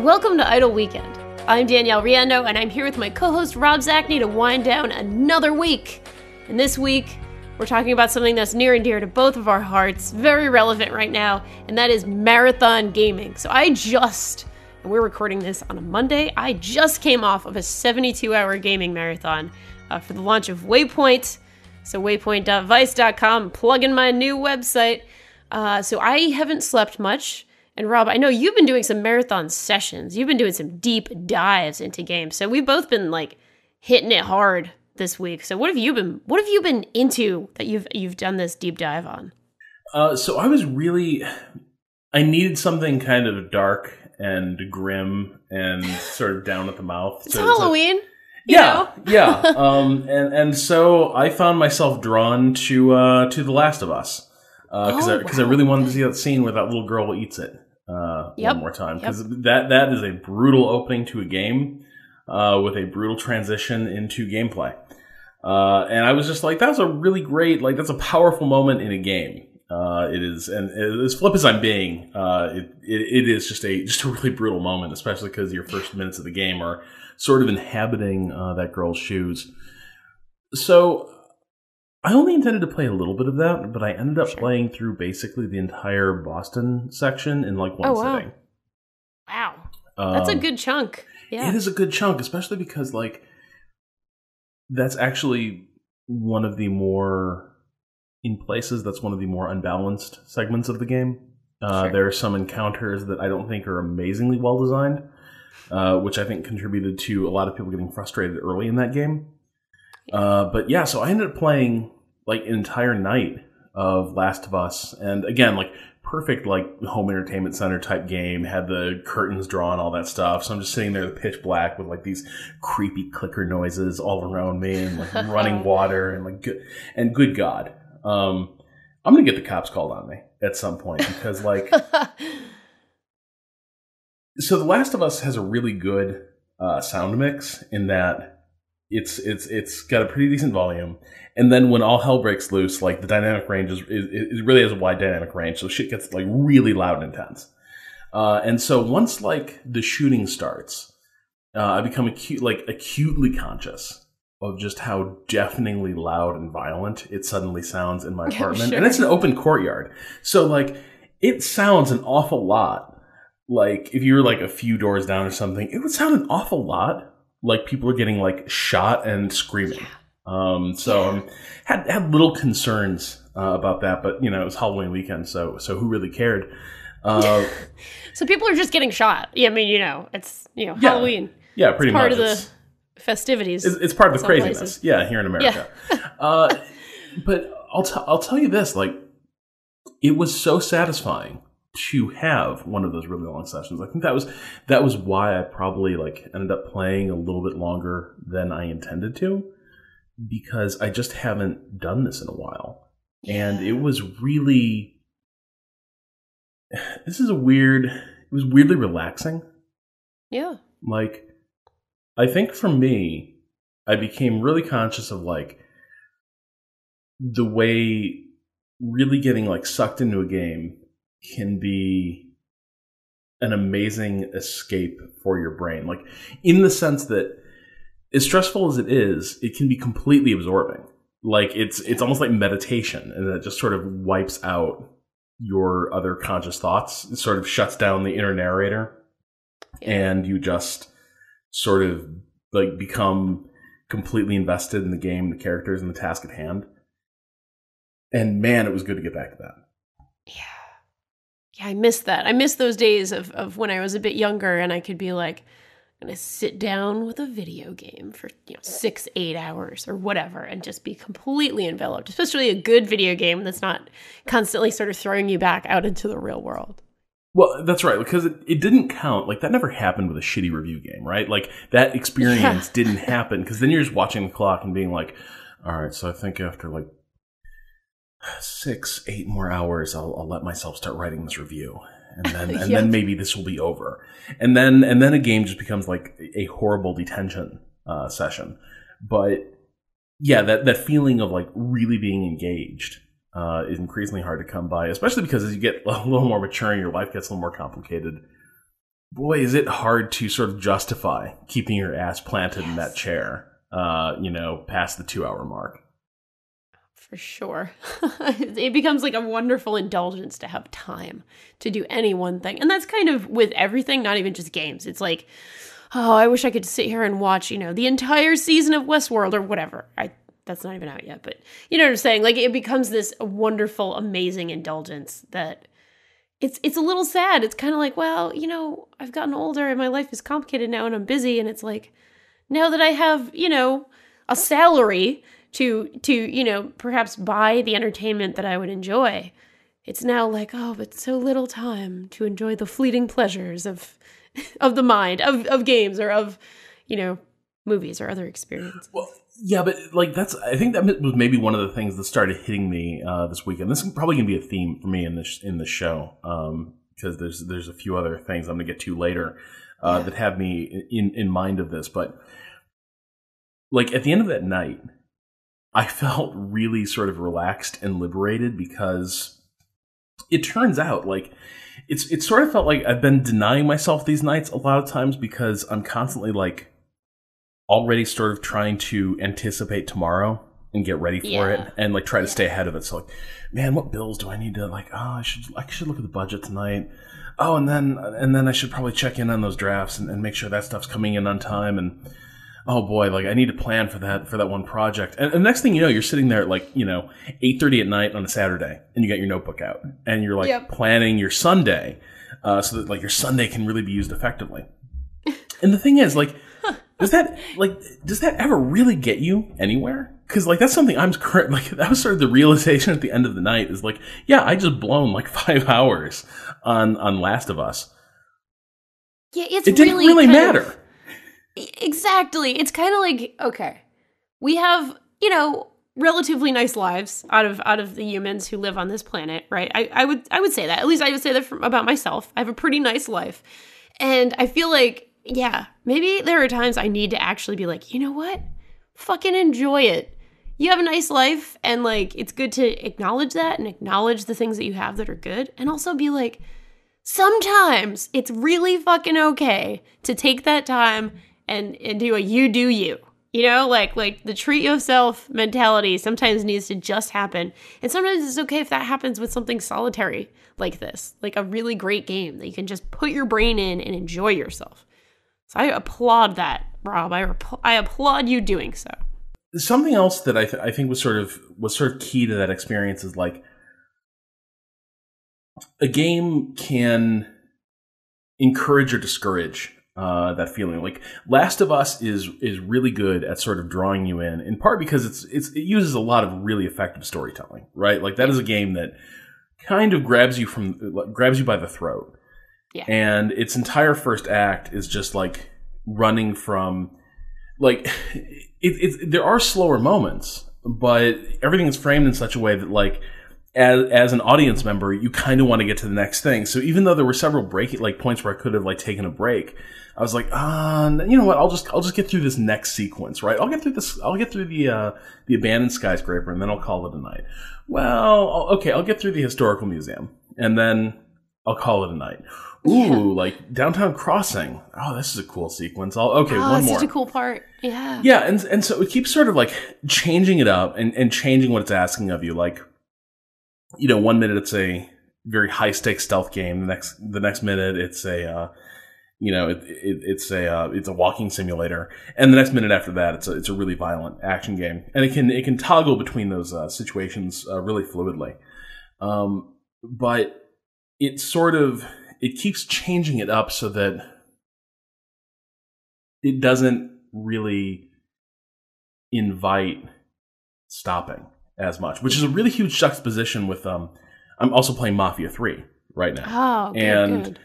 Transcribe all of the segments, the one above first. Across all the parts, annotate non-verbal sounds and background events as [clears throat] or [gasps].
Welcome to Idle Weekend. I'm Danielle Riendeau, and I'm here with my co host Rob Zacny to wind down another week. And this week, we're talking about something that's near and dear to both of our hearts, very relevant right now, and that is marathon gaming. So I just, and we're recording this on a Monday, I just came off of a 72 hour gaming marathon uh, for the launch of Waypoint. So waypoint.vice.com, plug in my new website. Uh, so I haven't slept much. And Rob, I know you've been doing some marathon sessions. You've been doing some deep dives into games. So we've both been like hitting it hard this week. So what have you been what have you been into that you've you've done this deep dive on? Uh, so I was really I needed something kind of dark and grim and sort of down at the mouth. It's Halloween. To, yeah, yeah. [laughs] Um, and and so I found myself drawn to uh, to The Last of Us because uh, because oh, wow. I, really wanted to see that scene where that little girl eats it uh, yep. one more time because yep. that that is a brutal opening to a game uh, with a brutal transition into gameplay. Uh, and I was just like, that's a really great, like that's a powerful moment in a game. Uh, it is, and as flip as I'm being, uh, it, it, it is just a [laughs] just a really brutal moment, especially because your first minutes of the game are sort of inhabiting uh, that girl's shoes. So I only intended to play a little bit of that, but I ended up sure. playing through basically the entire Boston section in like one oh, wow. sitting. Wow. Um, that's a um, good chunk. Yeah. It is a good chunk, especially because like that's actually one of the more in places that's one of the more unbalanced segments of the game. Uh, sure. There are some encounters that I don't think are amazingly well designed, uh, which I think contributed to a lot of people getting frustrated early in that game. Uh, but yeah, so I ended up playing like an entire night of Last of Us, and again, like perfect like home entertainment center type game. Had the curtains drawn, all that stuff. So I'm just sitting there, the pitch black, with like these creepy clicker noises all around me, and like [laughs] running water, and like good and good God, um, I'm gonna get the cops called on me at some point because like. [laughs] so The Last of Us has a really good uh, sound mix in that it's it's it's got a pretty decent volume. And then when all hell breaks loose, like the dynamic range is it, really has a wide dynamic range, so shit gets like really loud and intense. Uh, and so once like the shooting starts, uh, I become acute like acutely conscious of just how deafeningly loud and violent it suddenly sounds in my [laughs] apartment, sure. and it's an open courtyard, so like it sounds an awful lot. Like if you were like a few doors down or something, it would sound an awful lot like people are getting like shot and screaming. Um, so um, had had little concerns uh, about that, but you know it was Halloween weekend, so so who really cared? Uh, [laughs] so people are just getting shot. Yeah, I mean you know it's you know yeah, Halloween. Yeah, pretty it's part much. Part of the festivities. It's, it's, part of the craziness. Places. Yeah, here in America. Yeah. [laughs] uh, but I'll t- I'll tell you this: like it was so satisfying to have one of those really long sessions. I think that was that was why I probably like ended up playing a little bit longer than I intended to because I just haven't done this in a while. And it was really [sighs] this is a weird it was weirdly relaxing. Yeah. Like I think for me I became really conscious of like the way really getting like sucked into a game can be an amazing escape for your brain. Like, in the sense that, as stressful as it is, it can be completely absorbing. Like, it's it's almost like meditation, and it just sort of wipes out your other conscious thoughts. It sort of shuts down the inner narrator, yeah. and you just sort of like become completely invested in the game, the characters, and the task at hand. And man, it was good to get back to that. Yeah yeah, I miss that. I miss those days of, of when I was a bit younger and I could be like, I'm gonna sit down with a video game for you know six, eight hours or whatever and just be completely enveloped, especially a good video game that's not constantly sort of throwing you back out into the real world. Well, that's right, because it, it didn't count. Like, that never happened with a shitty review game, right? Like, that [laughs] experience yeah. didn't happen, because then you're just watching the clock and being like, all right, so I think after like six, eight more hours, I'll, I'll let myself start writing this review. And then, [laughs] and yep. then maybe this will be over. And then, and then a game just becomes like a horrible detention uh, session. But yeah, that, that feeling of like really being engaged uh, is increasingly hard to come by, especially because as you get a little more mature and your life gets a little more complicated, boy, is it hard to sort of justify keeping your ass planted in that chair. Uh, you know, past the two hour mark. For sure. [laughs] it becomes like a wonderful indulgence to have time to do any one thing. And that's kind of with everything, not even just games. It's like, oh, I wish I could sit here and watch, you know, the entire season of Westworld or whatever. I that's not even out yet, but you know what I'm saying? Like it becomes this wonderful, amazing indulgence that it's it's a little sad. It's kind of like, well, you know, I've gotten older and my life is complicated now and I'm busy and it's like now that I have, you know, a salary to to, you know, perhaps buy the entertainment that I would enjoy, it's now like, oh, but so little time to enjoy the fleeting pleasures of [laughs] of the mind, of of games or of, you know, movies or other experiences. Well, yeah, but like that's I think that was maybe one of the things that started hitting me uh, this weekend. This is probably gonna be a theme for me in this in the show because um, there's there's a few other things I'm gonna get to later uh, yeah. that have me in in mind of this. But like at the end of that night, I felt really sort of relaxed and liberated because it turns out like it's it sort of felt like I've been denying myself these nights a lot of times because I'm constantly like already sort of trying to anticipate tomorrow and get ready for yeah. it and like try to stay ahead of it. So like, man, what bills do I need to like? Oh, I should I should look at the budget tonight. Oh, and then and then I should probably check in on those drafts and, and make sure that stuff's coming in on time. And oh boy, like I need to plan for that for that one project. And, and the next thing you know, you're sitting there at like you know eight thirty at night on a Saturday, and you got your notebook out, and you're like yep. planning your Sunday, uh, so that like your Sunday can really be used effectively. [laughs] and the thing is, like does that like does that ever really get you anywhere? Because like that's something I'm current [laughs] like that was sort of the realization at the end of the night is like yeah I just blown like [laughs] five hours on on Last of Us. Yeah, it's it didn't really, really matter. Of, exactly, it's kind of like okay, we have you know relatively nice lives out of out of the humans who live on this planet, right? I, I would I would say that at least I would say that from, about myself. I have a pretty nice life, and I feel like yeah, maybe there are times I need to actually be like, you know what? Fucking enjoy it. You have a nice life, and like, it's good to acknowledge that and acknowledge the things that you have that are good, and also be like, sometimes it's really fucking okay to take that time and, and do a you do you. You know, like like the treat yourself mentality sometimes needs to just happen. And sometimes it's okay if that happens with something solitary like this, like a really great game that you can just put your brain in and enjoy yourself. So I applaud that, Rob. I, I applaud you doing so. Something else that I, th- I think was sort of was sort of key to that experience is like a game can encourage or discourage uh, that feeling. Like Last of Us is is really good at sort of drawing you in, in part because it's it's it uses a lot of really effective storytelling, right? Like that is a game that kind of grabs you from grabs you by the throat yeah. And its entire first act is just like running from like [laughs] it, it, there are slower moments, but everything is framed in such a way that like as as an audience member, you kind of want to get to the next thing. So even though there were several break like points where I could have like taken a break, I was like, ah, uh, you know what? I'll just I'll just get through this next sequence, right? I'll get through this. I'll get through the uh, the abandoned skyscraper, and then I'll call it a night. Well, okay, I'll get through the historical museum, and then I'll call it a night. Ooh, yeah. like downtown crossing. Oh, this is a cool sequence. I'll okay, oh, one more. Such a cool part. Yeah. Yeah, and and so it keeps sort of like changing it up and, and changing what it's asking of you. Like, you know, one minute it's a very high stakes stealth game. The next the next minute it's a uh, you know, it, it, it's a uh, it's a walking simulator, and the next minute after that, it's a it's a really violent action game, and it can it can toggle between those uh, situations uh, really fluidly. Um, but it sort of it keeps changing it up so that it doesn't really invite stopping as much, which is a really huge juxtaposition with um I'm also playing Mafia 3 right now. Oh, good, and good.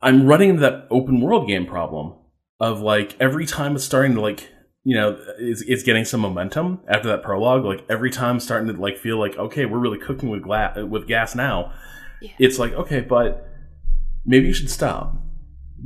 I'm running into that open world game problem of like every time it's starting to like you know it's, it's getting some momentum after that prologue like every time starting to like feel like okay we're really cooking with glass with gas now yeah. it's like okay but maybe you should stop.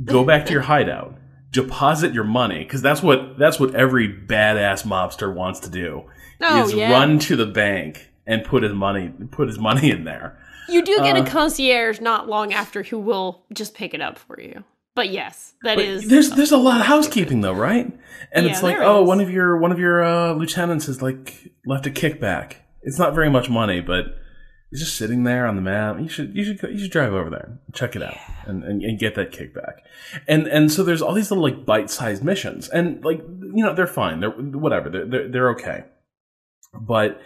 Go [laughs] back to your hideout. Deposit your money because that's what that's what every badass mobster wants to do. Oh, is yeah. run to the bank and put his money put his money in there. You do get uh, a concierge not long after who will just pick it up for you. But yes, that But is. there's there's a lot of housekeeping though, right? And Yeah, it's like, oh, is. one of your one of your uh, lieutenants has like left a kickback. It's not very much money, but it's just sitting there on the map. You should you should go, you should drive over there, check it out, and, and and get that kickback. And and so there's all these little like bite sized missions, and like you know they're fine, they're whatever, they're they're, they're okay. But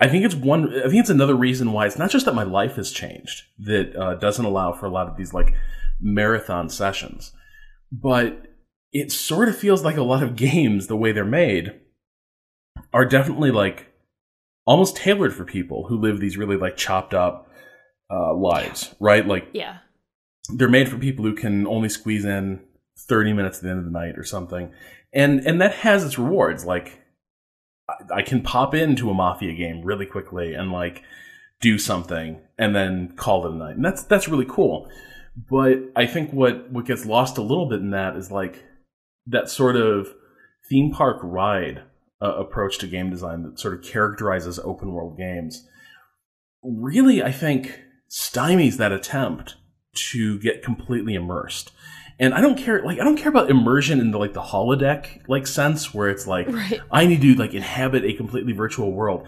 I think it's one. I think it's another reason why it's not just that my life has changed that uh, doesn't allow for a lot of these like marathon sessions, but it sort of feels like a lot of [laughs] games the way they're made are definitely like almost tailored for people who live these really like chopped up uh, lives, right? Like yeah. they're made for people who can only squeeze in 30 minutes at the end of the night or something and and that has its rewards like I, can pop into a mafia game really quickly and like do something and then call it a night and that's that's really cool but i think what what gets lost a little bit in that is like that sort of theme park ride uh, approach to game design that sort of characterizes open world games really i think stymies that attempt to get completely immersed. And I don't care like I don't care about immersion in the like the holodeck like sense where it's like Right. I need to like inhabit a completely virtual world.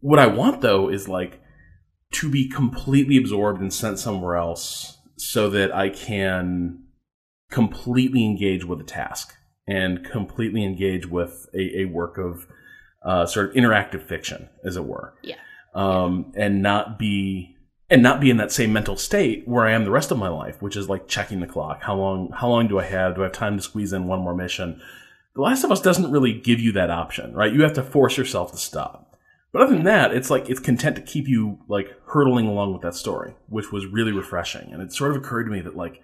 What I want though is like to be completely absorbed and sent somewhere else so that I can completely engage with a task and completely engage with a, a work of uh, sort of interactive fiction, as it were. Yeah. Um, and not be and not be in that same mental state where I am the rest of my life, which is like checking the clock. How long? How long do I have? Do I have time to squeeze in one more mission? The Last of Us doesn't really give you that option, right? You have to force yourself to stop. But other than that, it's like it's content to keep you like hurtling along with that story, which was really refreshing. And it sort of occurred to me that like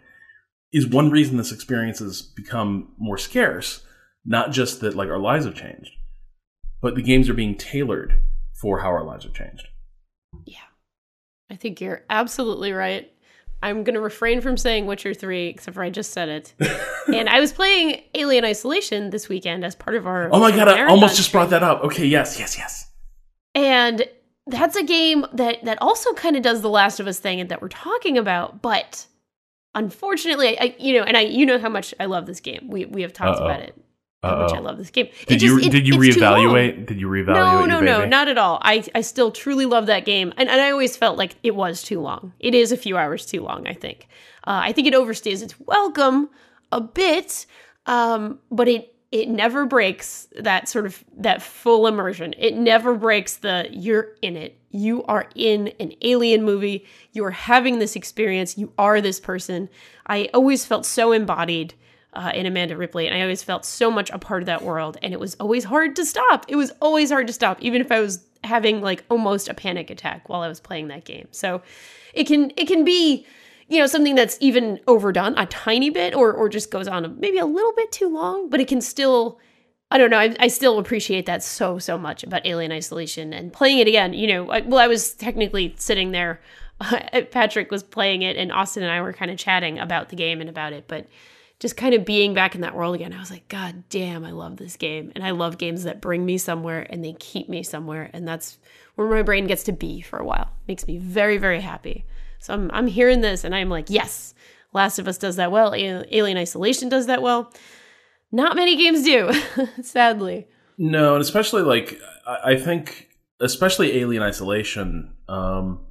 is one reason this experience has become more scarce, not just that like our lives have changed, but the games are being tailored for how our lives have changed. Yeah. I think you're absolutely right. I'm going to refrain from saying Witcher 3, except for I just said it. [laughs] and I was playing Alien Isolation this weekend as part of our. Oh my god, I almost just brought that up. Okay, yes, yes, yes. And that's a game that that also kind of does the Last of Us thing that we're talking about, but unfortunately, I, you know, and I you know how much I love this game. We we have talked Uh-oh. about it. How much I love this game. It Did just- you it- did you reevaluate? Did you reevaluate? No, no, no, not at all. I, I still truly love that game. And, and I always felt like it was too long. It is a few hours too long, I think. Uh, I think it overstays its welcome a bit, um, but it it never breaks that sort of that full immersion. It never breaks the you're in it. You are in an alien movie. You are having this experience. You are this person. I always felt so embodied uh, in Amanda Ripley, and I always felt so much a part of that world. And it was always hard to stop. It was always hard to stop, even if I was having like almost a panic attack while I was playing that game. So it can it can be you know something that's even overdone a tiny bit, or or just goes on maybe a little bit too long, but it can still. I don't know. I, I still appreciate that so so much about Alien Isolation and playing it again. You know, I, well, I was technically sitting there. [laughs] Patrick was playing it, and Austin and I were kind of chatting about the game and about it, but just kind of being back in that world again, I was like, God damn, I love this game. And I love games that bring me somewhere and they keep me somewhere. And that's where my brain gets to be for a while. Makes me very, very happy. So I'm, I'm hearing this and I'm like, yes, Last of Us does that well. Alien Isolation does that well. Not many games do, [laughs] sadly. No, and especially like I I think, especially Alien Isolation. Um,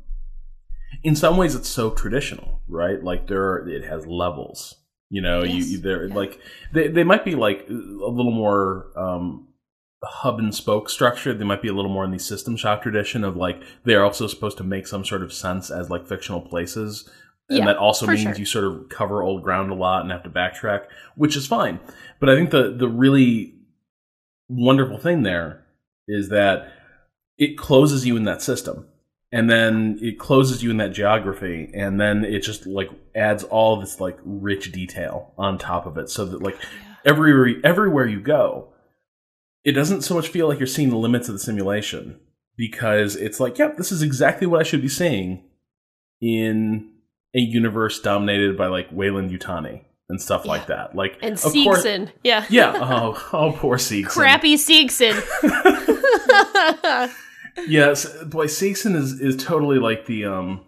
in some ways, it's so traditional, right? Like there, are, it has levels. You know, Yes. you they're Yeah. like they they might be like a little more um, hub and spoke structure. They might be a little more in the System Shock tradition of like they're also supposed to make some sort of sense as like fictional places. And Yeah, that also means sure. you sort of cover old ground a lot and have to backtrack, which is fine. But I think the the really wonderful thing there is that it closes you in that system and then it closes you in that geography and then it just like adds all this like rich detail on top of it so that like every everywhere you go it doesn't so much feel like you're seeing the limits of the simulation because it's like yep this is exactly what i should be seeing in a universe dominated by like Weyland-Yutani and stuff like that like And course- Yeah. yeah oh, oh poor Seegson. Crappy Seegson. [laughs] [laughs] Yes, boy, Seegson is is totally like the um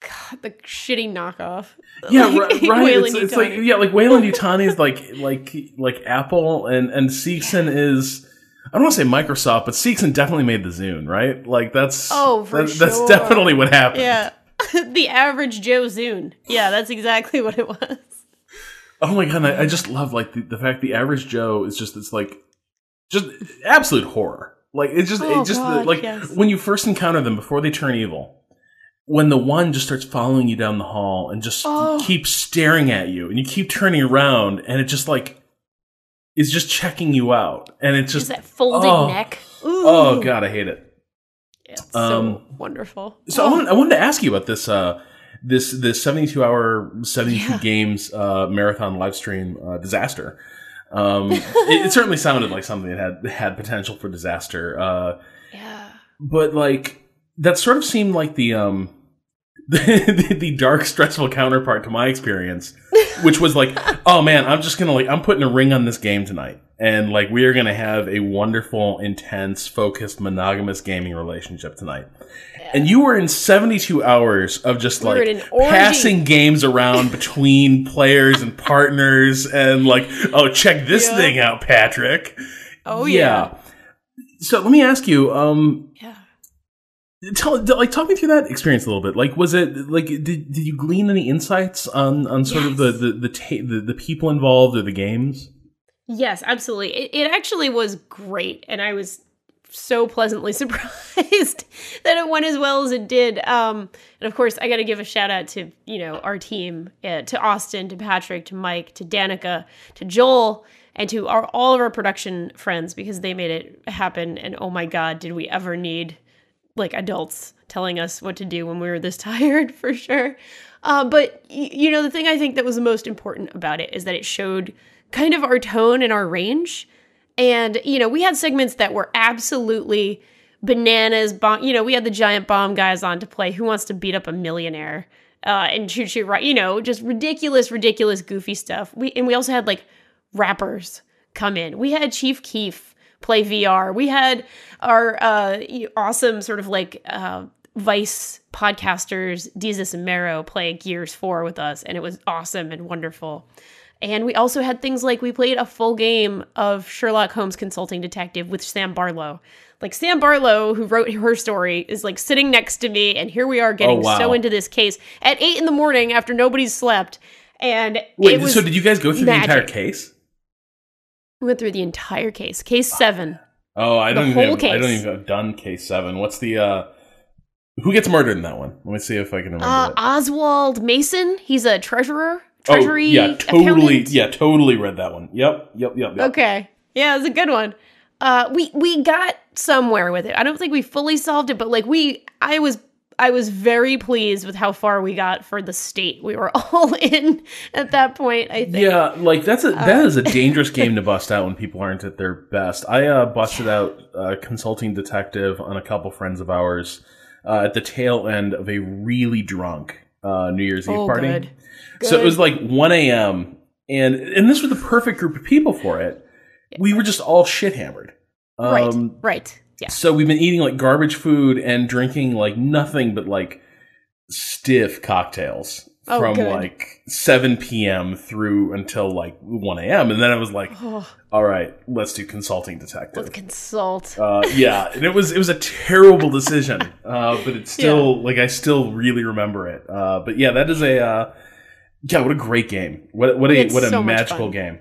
God, the shitty knockoff. Yeah, Like, [laughs] right. It's, it's like yeah, like Weyland [laughs] Yutani is like like like Apple, and and Seegson is. I don't want to say Microsoft, but Seegson definitely made the Zune, right? Like that's Oh, for that- that's definitely what happened. Yeah. [laughs] the average Joe Zune. Yeah, that's exactly what it was. Oh my god, I, I just love like the, the fact the average Joe is just it's like just absolute horror. Like it's just Oh, it just God, like yes. when you first encounter them before they turn evil. When the one just starts following you down the hall and just Oh. keeps staring at you, and you keep turning around, and it just like is just checking you out, and it's Just just that folding oh. neck. Ooh. oh god, I hate it. It's so Um, wonderful. So I, Oh, wanted, I wanted to ask you about this uh, this this seventy two hour seventy two Yeah. games uh, marathon live stream uh, disaster. Um, it, it certainly [laughs] sounded like something that had had potential for disaster, uh, yeah. but like that sort of seemed like the um, [laughs] the, the dark stressful counterpart to my experience, [laughs] which was like, oh man, I'm just gonna like I'm putting a ring on this game tonight. And like we are gonna have a wonderful, intense, focused, monogamous gaming relationship tonight. And you were in 72 hours of just We like in passing games around [laughs] between players and partners and like, oh, check this Yeah. thing out, Patrick. Oh yeah. So let me ask you, um, Yeah. tell like talk me through that experience a little bit. Like, was it like did did you glean any insights on on sort of the the the, ta- the the people involved or the games? Yes, absolutely. It, it actually was great, and I was so pleasantly [laughs] surprised that it went as well as it did. Um, and of course, I got to give a shout out to you know our team, uh, to Austin, to Patrick, to Mike, to Danica, to Joel, and to our all of our production friends because they made it happen. And oh my God, did we ever need like adults telling us what to do when we were this [laughs] tired for sure. Uh, but y- you know, the thing I think that was the most important about it is that it showed kind of our tone and our range. And you know, we had segments that were absolutely bananas. Bomb, you know, we had the giant bomb guys on to play Who Wants to Beat Up a Millionaire uh, and shoot shoot right. You know, just ridiculous, ridiculous, goofy stuff. We and we also had like rappers come in. We had Chief Keef play VR. We had our uh, awesome sort of like uh, Vice podcasters, Desus and Mero, play Gears 4 with us, and it was awesome and wonderful. And we also had things like we played a full game of Sherlock Holmes Consulting Detective with Sam Barlow. Like Sam Barlow, who wrote her story, is like sitting next to me, and here we are getting Oh, wow. so into this case at eight in the morning after nobody's slept. And Wait, it was so did you guys go through the entire case? we went through the entire case, case seven. Oh, I don't even have, I don't even have done case seven. What's the uh who gets murdered in that one? Let me see if I can remember Uh. Oswald Mason, he's a treasurer, Oh, yeah, totally. accountant. Yeah, totally read that one. Yep, yep, yep. yep. Okay. Yeah, it's a good one. Uh, we we got somewhere with it. I don't think we fully solved it, but like we, I was I was very pleased with how far we got for the state. We were [laughs] all in at that point. I think. Yeah, like that's a Uh, that is a [laughs] dangerous game to bust out when people aren't at their best. I uh, busted out uh, consulting detective on a couple friends of ours uh, at the tail end of a really drunk uh, New Year's Eve Oh, party. good. So it was like 1 a.m. and and this was the perfect group of people for it. We were just all shit hammered. right. Um, Right. Yeah. So we've been eating like garbage food and drinking like nothing but like stiff cocktails Oh, from good. like 7 p.m. through until like 1 a.m. And then I was like, Oh, all right, let's do consulting detective. let's consult. Uh, yeah, and it was it was a terrible decision, uh, but it's [laughs] still like I still really remember it. Uh, but yeah, that is a uh, yeah, what a great game! What what a what a so magical game!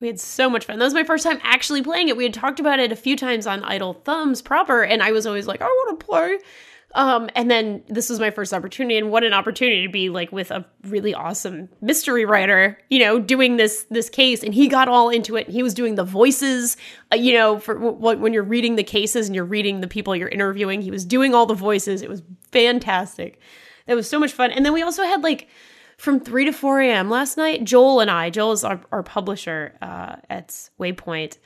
We had so much fun. That was my first time actually playing it. We had talked about it a few times on Idle Thumbs proper, and I was always like, I want to play. Um, and then this was my first opportunity, and what an opportunity to be like with a really awesome mystery writer, you know, doing this this case, and he got all into it. He was doing the voices, uh, you know, for w- when you're reading the cases and you're reading the people you're interviewing. He was doing all the voices. It was fantastic. It was so much fun. And then we also had like from 3 to 4 a.m. last night, Joel and I, Joel is our, our publisher uh, at Waypoint.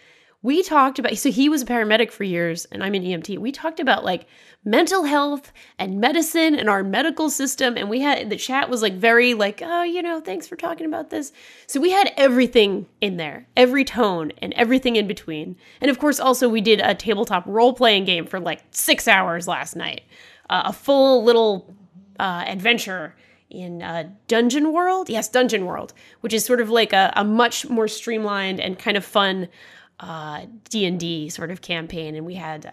We talked about, so he was a paramedic for years and I'm an EMT. We talked about like mental health and medicine and our medical system. And we had, the chat was like very like, oh, you know, thanks for talking about this. So we had everything in there, every tone and everything in between. And of course, also we did a tabletop role playing game for like six hours last night, uh, a full little uh, adventure in uh, Dungeon World. Yes, Dungeon World, which is sort of like a, a much more streamlined and kind of fun uh, D and D sort of campaign. And we had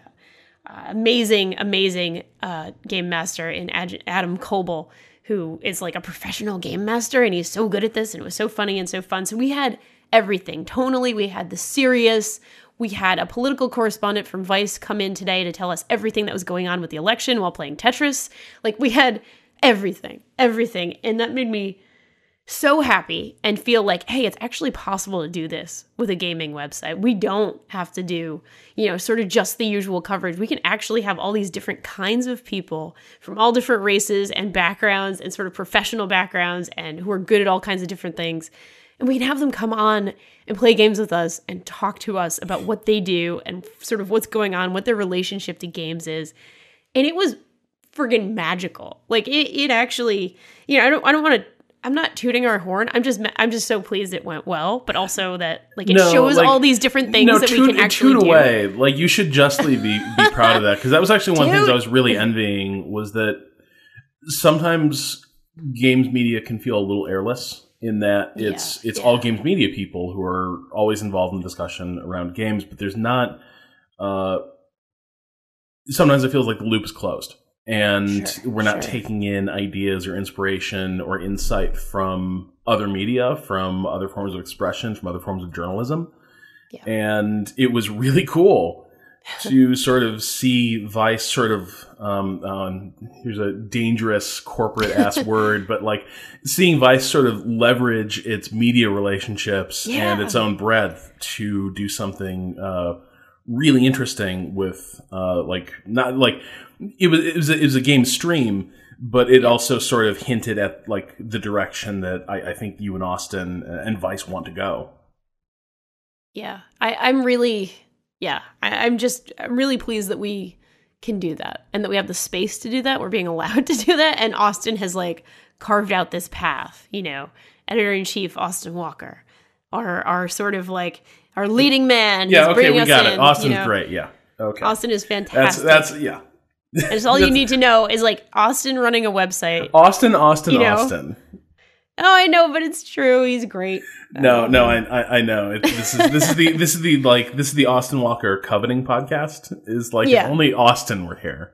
uh, amazing, amazing uh, game master in Ad- Adam Koebel, who is like a professional game master, and he's so good at this, and it was so funny and so fun. So we had everything tonally. We had the serious. We had a political correspondent from Vice come in today to tell us everything that was going on with the election while playing Tetris. Like we had everything, everything. And that made me so happy and feel like, hey, it's actually possible to do this with a gaming website. We don't have to do, you know, sort of just the usual coverage. We can actually have all these different kinds of people from all different races and backgrounds and sort of professional backgrounds and who are good at all kinds of different things. And we can have them come on and play games with us and talk to us about what they do and sort of what's going on, what their relationship to games is. And it was friggin' magical. Like it, it actually, you know, I don't, I don't want to. I'm not tooting our horn. I'm just, I'm just so pleased it went well, but also that like it No, shows like- all these different things no, that toot, we can actually toot do. away. Like you should justly be be proud of that because that was actually one of the things I was really envying was that sometimes games media can feel a little airless in that it's Yeah, it's yeah. all games media people who are always involved in discussion around games, but there's not. Uh, sometimes it feels like the loop is closed and Sure, we're not sure. taking in ideas or inspiration or insight from other media, from other forms of expression, from other forms of journalism. Yeah. And it was really cool to [laughs] sort of see Vice sort of um, um here's a dangerous corporate ass [laughs] word, but like seeing Vice sort of leverage its media relationships and its own breadth to do something uh, really interesting with uh, like not like it was it was a, it was a game stream, but it also sort of hinted at like the direction that I, I think you and Austin uh, and Vice want to go. Yeah, I, I'm really, yeah, I, I'm just, I'm really pleased that we can do that and that we have the space to do that. We're being [laughs] allowed to do that, and Austin has like carved out this path. You know, editor in chief Austin Walker, our our sort of like our leading man. Yeah, okay, we got in, it. Austin's you know. great. Yeah, okay. Austin is fantastic. that's yeah. and it's all you need to know is like Austin running a website. Austin, Austin, You know? Austin. Oh, I know, but it's true. He's great. No, no, I, I, I know. It, this is this is the this is the like this is the Austin Walker coveting podcast. Is like Yeah. if only Austin were here.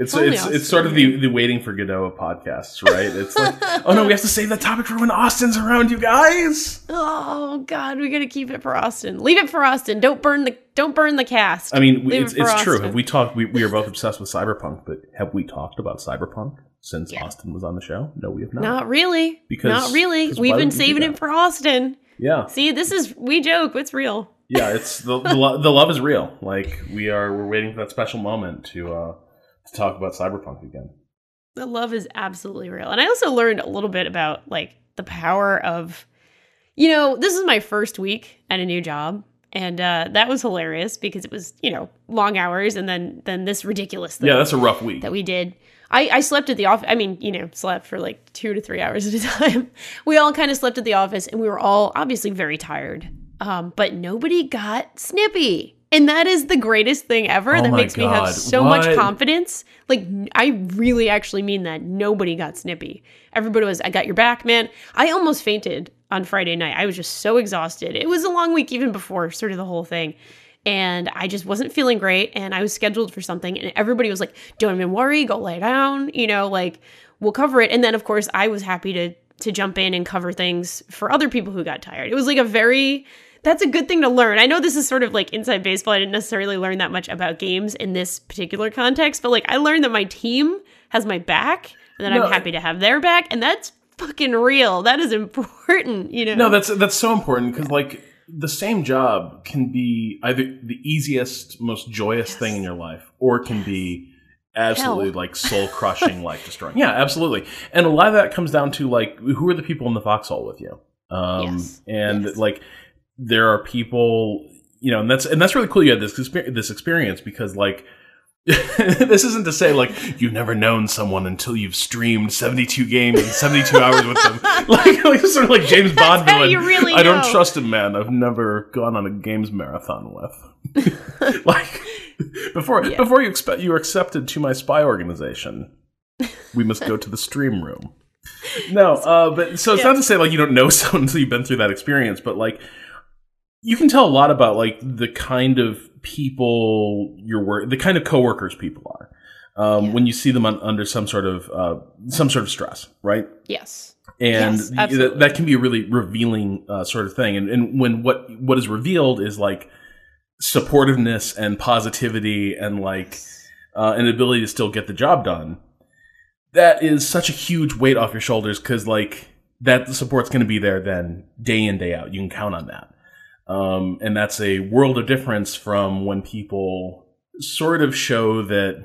It's only it's Austin it's sort of the, the waiting for Godot of podcasts, right? It's like, [laughs] oh no, we have to save that topic for when Austin's around, you guys. Oh God, we gotta keep it for Austin. Leave it for Austin. Don't burn the don't burn the cast. I mean, Leave it's, it it's true. Have we talked? We, we are both obsessed with cyberpunk, but have we talked about cyberpunk since Yeah. Austin was on the show? No, we have not. Not really. Because- not really. We've been would we do saving it for Austin. Yeah, See, this is we joke. It's real. yeah. It's the the, lo- the love is real. Like we are, we're waiting for that special moment to uh to talk about cyberpunk again. The love is absolutely real. And I also learned a little bit about like the power of, you know, this is my first week at a new job. And uh, that was hilarious because it was, you know, long hours and then then this ridiculous thing Yeah, that's a rough week. that we did. I, I slept at the office. I mean, you know, slept for like two to three hours at a [laughs] time. We all kind of slept at the office and we were all obviously very tired. Um, but nobody got snippy. And that is the greatest thing ever. Oh that makes me have God. so much confidence. Like, I really actually mean that. Nobody got snippy. Everybody was, I got your back, man. I almost fainted on Friday night. I was just so exhausted. It was a long week even before sort of the whole thing and I just wasn't feeling great and I was scheduled for something and everybody was like don't even worry go lay down you know like we'll cover it and then of course I was happy to to jump in and cover things for other people who got tired it was like a very that's a good thing to learn I know this is sort of like inside baseball I didn't necessarily learn that much about games in this particular context but like I learned that my team has my back and that No. I'm happy to have their back and that's fucking real that is important you know No, that's that's so important because like the same job can be either the easiest, most joyous thing in your life, or it can be absolutely Hell. like soul crushing, life [laughs] destroying. Yeah, absolutely. And a lot of that comes down to like who are the people in the foxhole with you, um, Yes. and Yes. like there are people, you know, and that's and that's really cool. You had this this experience because like. [laughs] this isn't to say like you've never known someone until you've streamed 72 games in 72 hours with them [laughs] like, [laughs] like sort of like james bond villain. really i don't know. trust a man i've never gone on a games marathon with like before Yeah. before you expect you were accepted to my spy organization we must go to the stream room. No, uh, but so it's yeah. not to say like you don't know someone until you've been through that experience, but like you can tell a lot about like the kind of people you're work, the kind of coworkers people are um, yeah. when you see them on, under some sort of uh, some sort of stress, right? Yes. And yes, that, that, can be a really revealing uh, sort of thing. And, and when what what is revealed is like supportiveness and positivity and like uh, an ability to still get the job done. That is such a huge weight off your shoulders because like that support's going to be there then day in day out. You can count on that. Um, and that's a world of difference from when people sort of show that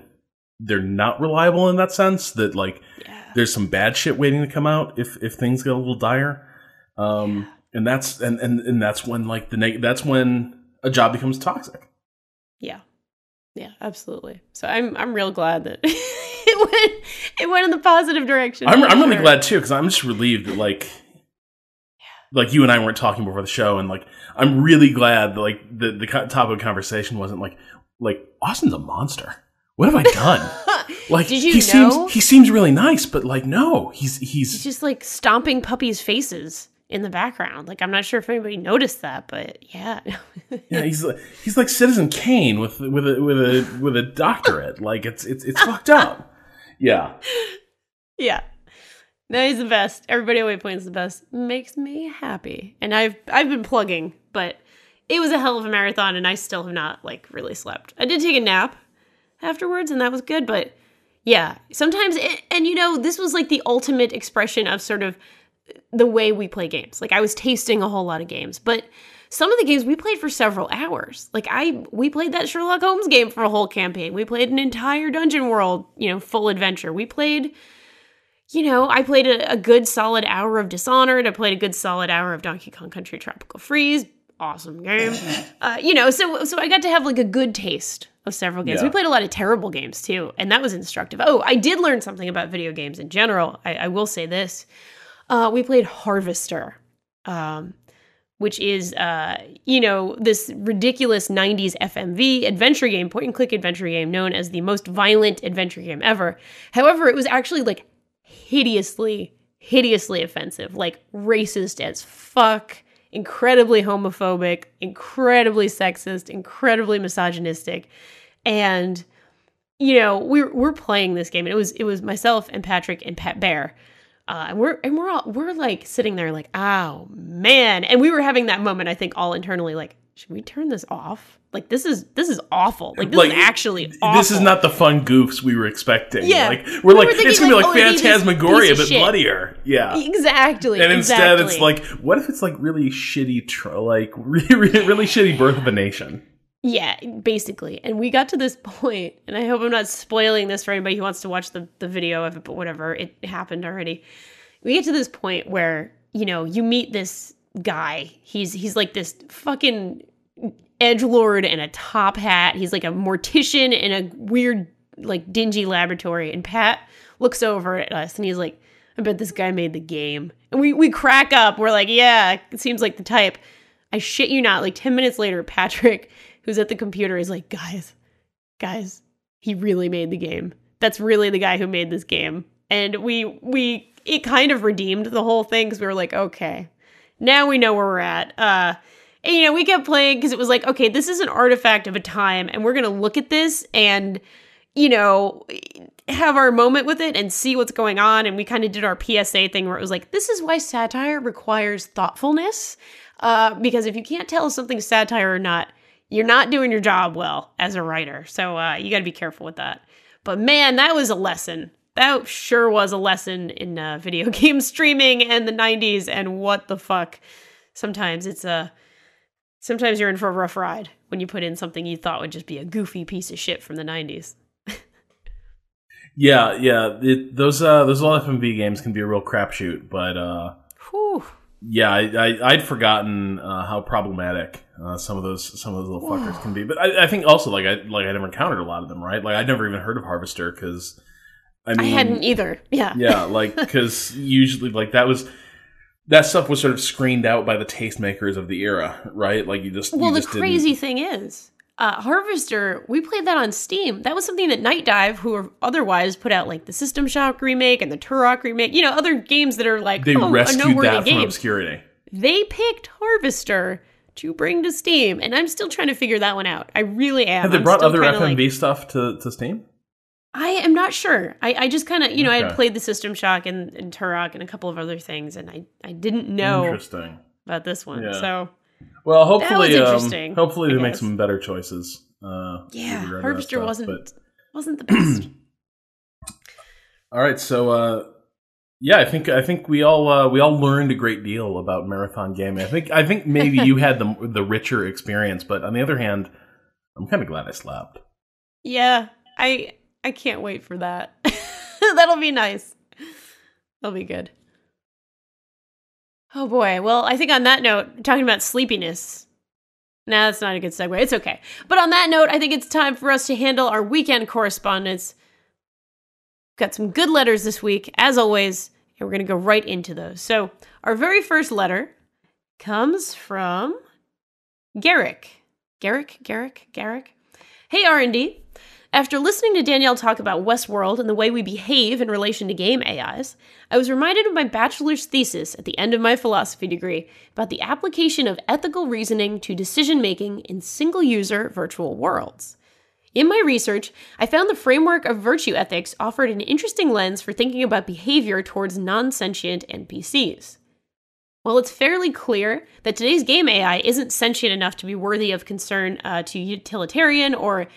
they're not reliable in that sense. That like yeah. there's some bad shit waiting to come out if if things get a little dire. Um, yeah. and that's and, and and that's when like the neg- that's when a job becomes toxic. Yeah, yeah, absolutely. So I'm I'm real glad that [laughs] it went it went in the positive direction. I'm I'm really glad too because I'm just relieved that like like you and I weren't talking before the show, and like I'm really glad that like the the top of the conversation wasn't like like Austin's a monster. What have I done? [laughs] like Did you he know? seems he seems really nice, but like no, he's he's, he's just like stomping puppies' faces in the background. Like I'm not sure if anybody noticed that, but yeah. [laughs] yeah, he's like he's like Citizen Kane with with a with a with a doctorate. Like it's it's it's fucked up. Yeah. Yeah. No, he's the best. Everybody at Waypoint's the best. Makes me happy. And I've I've been plugging, but it was a hell of a marathon and I still have not like really slept. I did take a nap afterwards and that was good, but yeah, sometimes it, and you know, this was like the ultimate expression of sort of the way we play games. Like I was tasting a whole lot of games, but some of the games we played for several hours. Like I we played that Sherlock Holmes game for a whole campaign. We played an entire dungeon world, you know, full adventure. We played you know, I played a, a good solid hour of Dishonored. I played a good solid hour of Donkey Kong Country Tropical Freeze. Awesome game. [laughs] Uh, you know, so so I got to have like a good taste of several games. Yeah. We played a lot of terrible games too, and that was instructive. Oh, I did learn something about video games in general. I, I will say this uh, we played Harvester, um, which is, uh, you know, this ridiculous 90s FMV adventure game, point and click adventure game known as the most violent adventure game ever. However, it was actually like hideously, hideously offensive, like racist as fuck, incredibly homophobic, incredibly sexist, incredibly misogynistic. And you know, we're we're playing this game and it was it was myself and Patrick and Pat Bear uh, and we're and we're all we're like sitting there like, oh man. And we were having that moment, I think, all internally, like, should we turn this off? Like this is this is awful. Like this like, is actually awful. This is not the fun goofs we were expecting. Yeah. Like we're we like it's gonna like, be like oh, Phantasmagoria but bloodier. Yeah. Exactly. And exactly. instead it's like, what if it's like really shitty tr- like really, [laughs] really, really shitty birth of a nation? Yeah, basically. And we got to this [laughs] point, and I hope I'm not spoiling this for anybody who wants to watch the, the video of it, but whatever, it happened already. We get to this point where, you know, you meet this guy. He's he's like this fucking edge lord in a top hat. He's like a mortician in a weird, like dingy laboratory. And Pat looks over at us and he's like, I bet this guy made the game. And we we crack up. We're like, yeah, it seems like the type. I shit you not, like 10 minutes later, Patrick who's at the computer is like, guys, guys, he really made the game. That's really the guy who made this game. And we we it kind of redeemed the whole thing because we were like, okay, now we know where we're at. Uh and you know, we kept playing because it was like, okay, this is an artifact of a time, and we're gonna look at this and you know, have our moment with it and see what's going on. And we kind of did our PSA thing where it was like, this is why satire requires thoughtfulness. Uh, because if you can't tell if something's satire or not, you're not doing your job well as a writer. So uh, you got to be careful with that. But man, that was a lesson. That sure was a lesson in uh, video [laughs] game streaming and the 90s and what the fuck. Sometimes it's a. Sometimes you're in for a rough ride when you put in something you thought would just be a goofy piece of shit from the 90s. yeah, yeah. It, those uh, those old FMV games can be a real crapshoot, but uh, Whew. yeah, I, I, would forgotten uh, how problematic uh, some of those some of those little fuckers can be. But I, I, think also like I like I never encountered a lot of them. Right? Like I never even heard of Harvester because I mean I hadn't either. Yeah, yeah. Like [laughs] because usually like that was that stuff was sort of screened out by the tastemakers of the era, right? Like you just well, you the just crazy didn't... thing is. uh, Harvester, we played that on Steam. That was something that Nightdive, who are otherwise put out like the System Shock remake and the Turok remake, you know, other games that are like They oh, rescued that from obscurity. They picked Harvester to bring to Steam, and I'm still trying to figure that one out. I really am. Have they I'm brought other FMV like- stuff to, to Steam? I am not sure. I, I just kind of, you know, I had played the System Shock and, and Turok and a couple of other things, and I, I didn't know Interesting. about this one. Yeah. So Well, hopefully, um, hopefully they make some better choices. Uh, yeah, Harvester stuff, wasn't but- wasn't the best. [clears throat] All right, so uh, yeah, I think I think we all uh, we all learned a great deal about marathon gaming. I think I think maybe you had the the richer experience, but on the other hand, I'm kind of glad I slept. yeah, I I can't wait for that. [laughs] That'll be nice. That'll be good. Oh boy. Well, I think on that note, talking about sleepiness. Nah, that's not a good segue. It's okay. But on that note, I think it's time for us to handle our weekend correspondence. Got some good letters this week, as always, and we're going to go right into those. So, our very first letter comes from Garrick. Garrick, Garrick, Garrick. Hey R&D. After listening to Danielle talk about Westworld and the way we behave in relation to game AIs, I was reminded of my bachelor's thesis at the end of my philosophy degree about the application of ethical reasoning to decision making in single user virtual worlds. In my research, I found the framework of virtue ethics offered an interesting lens for thinking about behavior towards non sentient NPCs. While it's fairly clear that today's game AI isn't sentient enough to be worthy of concern uh, to utilitarian or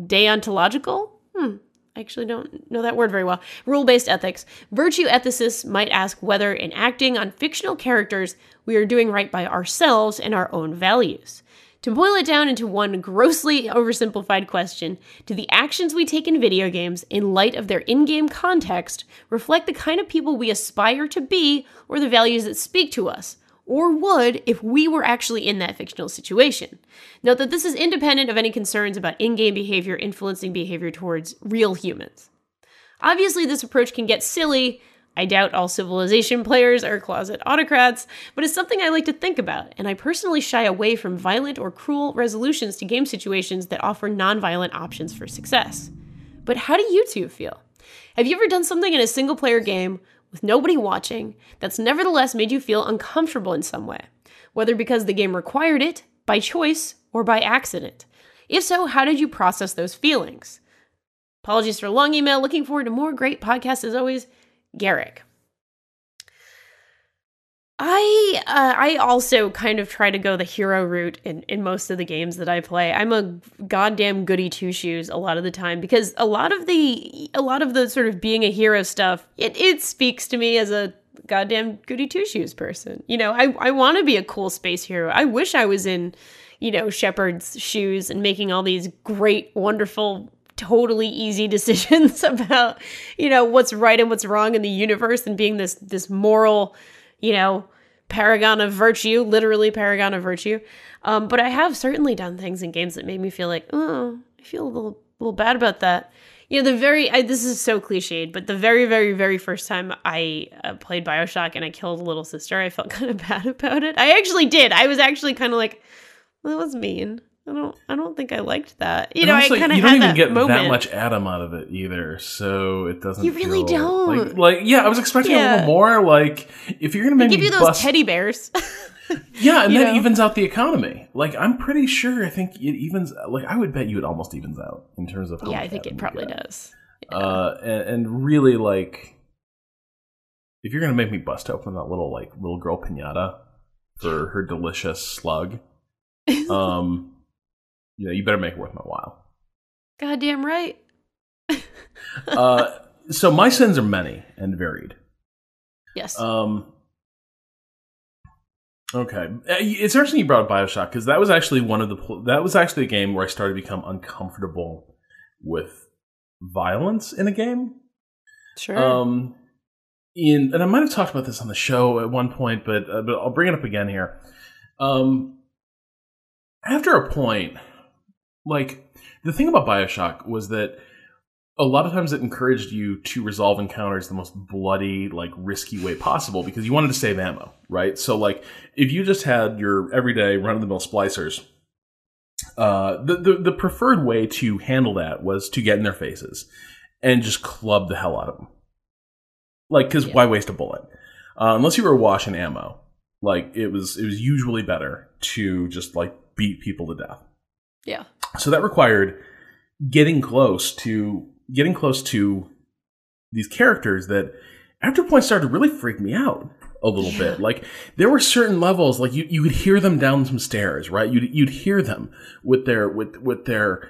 deontological, hmm, I actually don't know that word very well, rule based ethics, virtue ethicists might ask whether in acting on fictional characters we are doing right by ourselves and our own values. To boil it down into one grossly oversimplified question, do the actions we take in video games, in light of their in game context, reflect the kind of people we aspire to be or the values that speak to us? Or would if we were actually in that fictional situation? Note that this is independent of any concerns about in game behavior influencing behavior towards real humans. Obviously, this approach can get silly. I doubt all civilization players are closet autocrats, but it's something I like to think about, and I personally shy away from violent or cruel resolutions to game situations that offer nonviolent options for success. But how do you two feel? Have you ever done something in a single player game with nobody watching that's nevertheless made you feel uncomfortable in some way, whether because the game required it, by choice, or by accident? If so, how did you process those feelings? Apologies for a long email. Looking forward to more great podcasts as always. Garrick. I uh, I also kind of try to go the hero route in, in most of the games that I play. I'm a goddamn goody two shoes a lot of the time because a lot of the a lot of the sort of being a hero stuff it it speaks to me as a goddamn goody two shoes person. You know, I I want to be a cool space hero. I wish I was in you know Shepard's shoes and making all these great wonderful totally easy [laughs] decisions about you know what's right and what's wrong in the universe and being this this moral you know paragon of virtue literally paragon of virtue. Um, but i have certainly done things in games that made me feel like oh i feel a little little bad about that. You know the very I, this is so cliched but the very very very first time i uh, played bioshock and i killed a little sister i felt [laughs] kind of bad about it. I actually did. I was actually kind of like well, that was mean I don't. I don't think I liked that. You And know, also, I kind of you don't had even that get moment. that much Adam out of it either, so it doesn't. You really feel- don't. Like, like, yeah, I was expecting a little more. Like, if you're gonna They make give me you those bust, teddy bears. [laughs] yeah, and you then know. evens out the economy. Like, I'm pretty sure. I think it evens. Like, I would bet you it almost evens out in terms of. How yeah, I think Adam it probably does. Uh, and, and really, like, if you're gonna make me bust open that little like little girl pinata for her delicious slug, [laughs] um, you know, you better make it worth my while. Goddamn right. [laughs] Uh, so my sins are many and varied. Yes. Um, okay, Uh, it's interesting you brought up Bioshock because that was actually one of the that was actually a game where I started to become uncomfortable with violence in a game. sure. Um, in and I might have talked about this on the show at one point, but uh, but I'll bring it up again here. Um, after a point, like the thing about Bioshock was that a lot of times it encouraged you to resolve encounters the most bloody, like risky way possible because you wanted to save ammo, right? So like if you just had your everyday run of the mill splicers uh, the, the the preferred way to handle that was to get in their faces and just club the hell out of them. Like, because Yeah. why waste a bullet? Uh, unless you were washing ammo, like it was it was usually better to just like beat people to death. Yeah. So that required getting close to getting close to these characters that after a point started to really freak me out a little Yeah. bit. Like there were certain levels, like you, you could hear them down some stairs, right? You'd you'd hear them with their with with their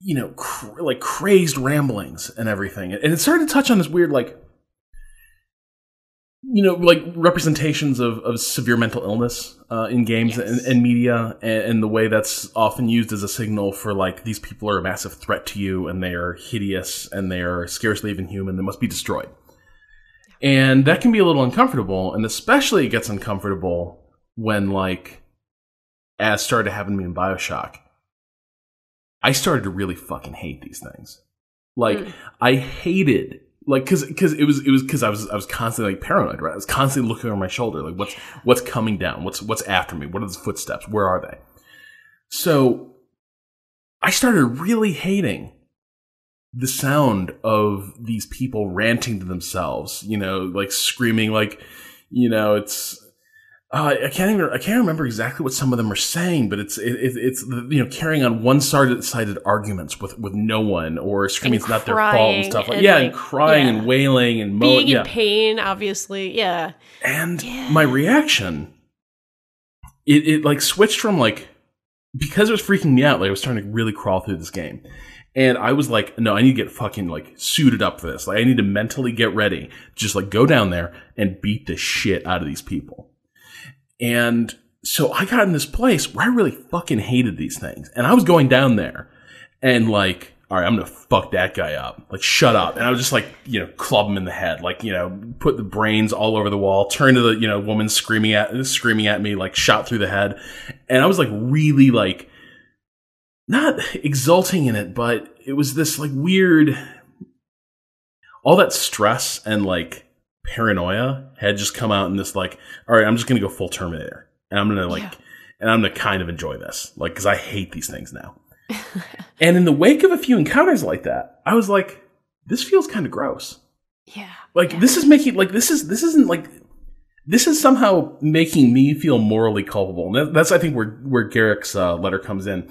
you know cr- like crazed ramblings and everything, and it started to touch on this weird like you know like representations of, of severe mental illness uh, in games Yes. and, and media and, and the way that's often used as a signal for like these people are a massive threat to you and they are hideous and they are scarcely even human they must be destroyed and that can be a little uncomfortable and especially it gets uncomfortable when like as started to happen to me in bioshock i started to really fucking hate these things like Mm. i hated like because because it was it was because i was i was constantly like paranoid right? I was constantly looking over my shoulder like what's what's coming down? What's what's after me? What are the footsteps? Where are they? So i started really hating the sound of these people ranting to themselves, you know, like screaming, like, you know, it's. Uh, I can't even. I can't remember exactly what some of them are saying, but it's it, it, it's you know carrying on one-sided arguments with with no one or screaming it's not their fault and stuff like and, yeah, like, and crying yeah. and wailing and mo- Being yeah. in pain, obviously. Yeah. And Yeah. my reaction, it, it like switched from like, because it was freaking me out, like I was starting to really crawl through this game. And I was like, no, I need to get fucking like suited up for this. Like I need to mentally get ready. Just like go down there and beat the shit out of these people. And so I got in this place where I really fucking hated these things. And I was going down there and like, all right, I'm gonna fuck that guy up. Like, shut up. And I was just like, you know, club him in the head. Like, you know, put the brains all over the wall, turn to the, you know, woman screaming at, screaming at me, like shot through the head. And I was like really like, not exulting in it, but it was this like weird, all that stress and like paranoia had just come out in this like, all right, I'm just gonna go full Terminator, and I'm gonna like, Yeah. and I'm gonna kind of enjoy this, like, because I hate these things now. [laughs] and in the wake of a few encounters like that, I was like, this feels kind of gross. Yeah. Like Yeah. this is making like this is this isn't like this is somehow making me feel morally culpable. And that's I think where where Garrick's uh, letter comes in.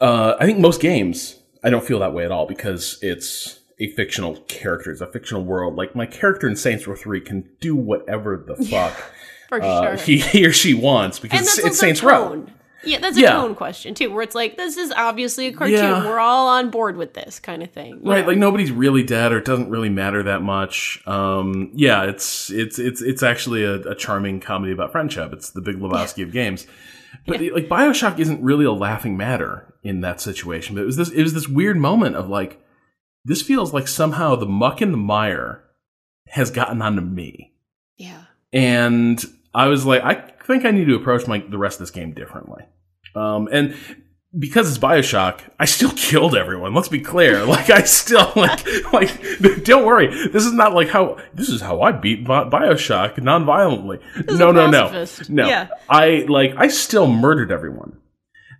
Uh, I think most games I don't feel that way at all because it's a fictional character, it's a fictional world. Like my character in Saints Row Three can do whatever the [laughs] Yeah, fuck uh, sure. he, he or she wants because it's, it's Saints Row. tone. Yeah, that's a Yeah. tone question too, where it's like this is obviously a cartoon. Yeah. We're all on board with this kind of thing, Right, know? like nobody's really dead, or it doesn't really matter that much. Um, yeah, it's it's it's it's actually a, a charming comedy about friendship. It's the Big Lebowski of games, but like Bioshock isn't really a laughing matter in that situation. But it was this it was this weird moment of like this feels like somehow the muck and the mire has gotten onto me, yeah, and I was like, I think I need to approach my the rest of this game differently. Um, and because it's Bioshock, I still [laughs] killed everyone. Let's be clear. [laughs] Like I still [laughs] like like don't worry. This is not like how this is how I beat Bi- Bioshock non-violently. no, no, no, no. Yeah. I like I still murdered everyone,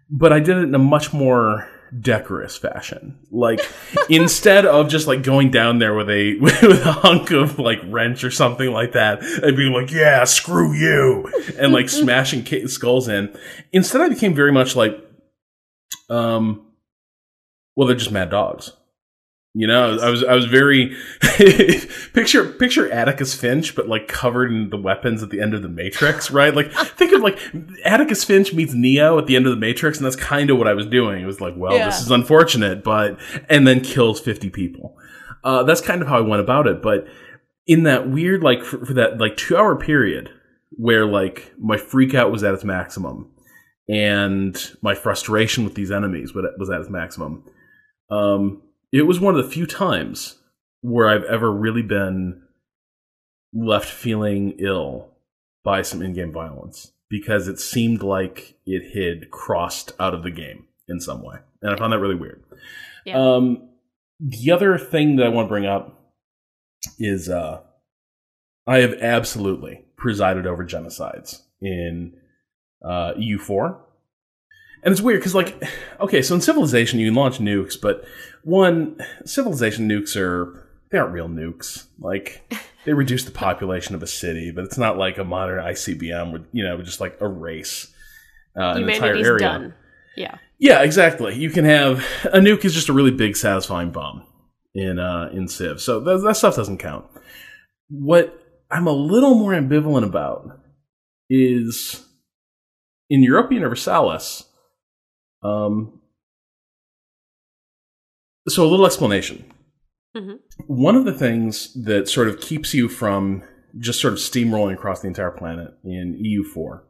but I did it in a much more decorous fashion. Like [laughs] instead of just like going down there with a [laughs] with a hunk of like wrench or something like that, and being like, "Yeah, screw you," and like [laughs] smashing skulls in. Instead, I became very much like, um, well, they're just mad dogs. You know, I was I was very [laughs] picture picture Atticus Finch, but like covered in the weapons at the end of the Matrix, right? Like think of like Atticus Finch meets Neo at the end of the Matrix, and that's kind of what I was doing. It was like, well, Yeah. this is unfortunate, but and then kills fifty people. Uh, that's kind of how I went about it. But in that weird like for, for that like two hour period where like my freak out was at its maximum and my frustration with these enemies was was at its maximum. Um, it was one of the few times where I've ever really been left feeling ill by some in-game violence because it seemed like it had crossed out of the game in some way, and I found that really weird. Yeah. Um, the other thing that I want to bring up is uh, I have absolutely presided over genocides in uh, EU4. And it's weird because, like, [sighs] okay, so in Civilization you can launch nukes, but one Civilization nukes are they aren't real nukes. Like, they reduce the population of a city, but it's not like a modern ICBM would, you know, just like erase uh, an entire area. done. Yeah. Yeah, exactly. You can have a nuke is just a really big, satisfying bomb in uh, in Civ. So that, that stuff doesn't count. What I'm a little more ambivalent about is in Europa Universalis. Um, so a little explanation. Mhm. One of the things that sort of keeps you from just sort of steamrolling across the entire planet in EU4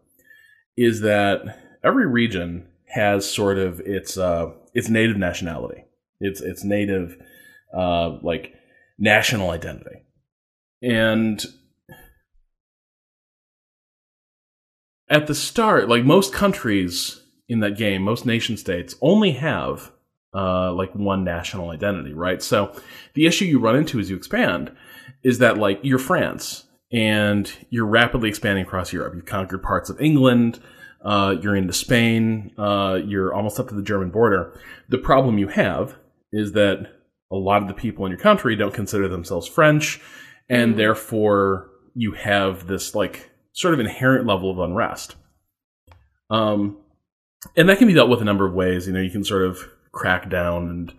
is that every region has sort of its uh, its native nationality, its its native uh, like national identity, and at the start, like most countries in that game, most nation states only have uh, like one national identity, right? So the issue you run into as you expand is that like you're France and you're rapidly expanding across Europe. You've conquered parts of England. Uh, you're into Spain. Uh, you're almost up to the German border. The problem you have is that a lot of the people in your country don't consider themselves French, and Mhm. therefore you have this like sort of inherent level of unrest. Um, and that can be dealt with a number of ways. You know, you can sort of crack down and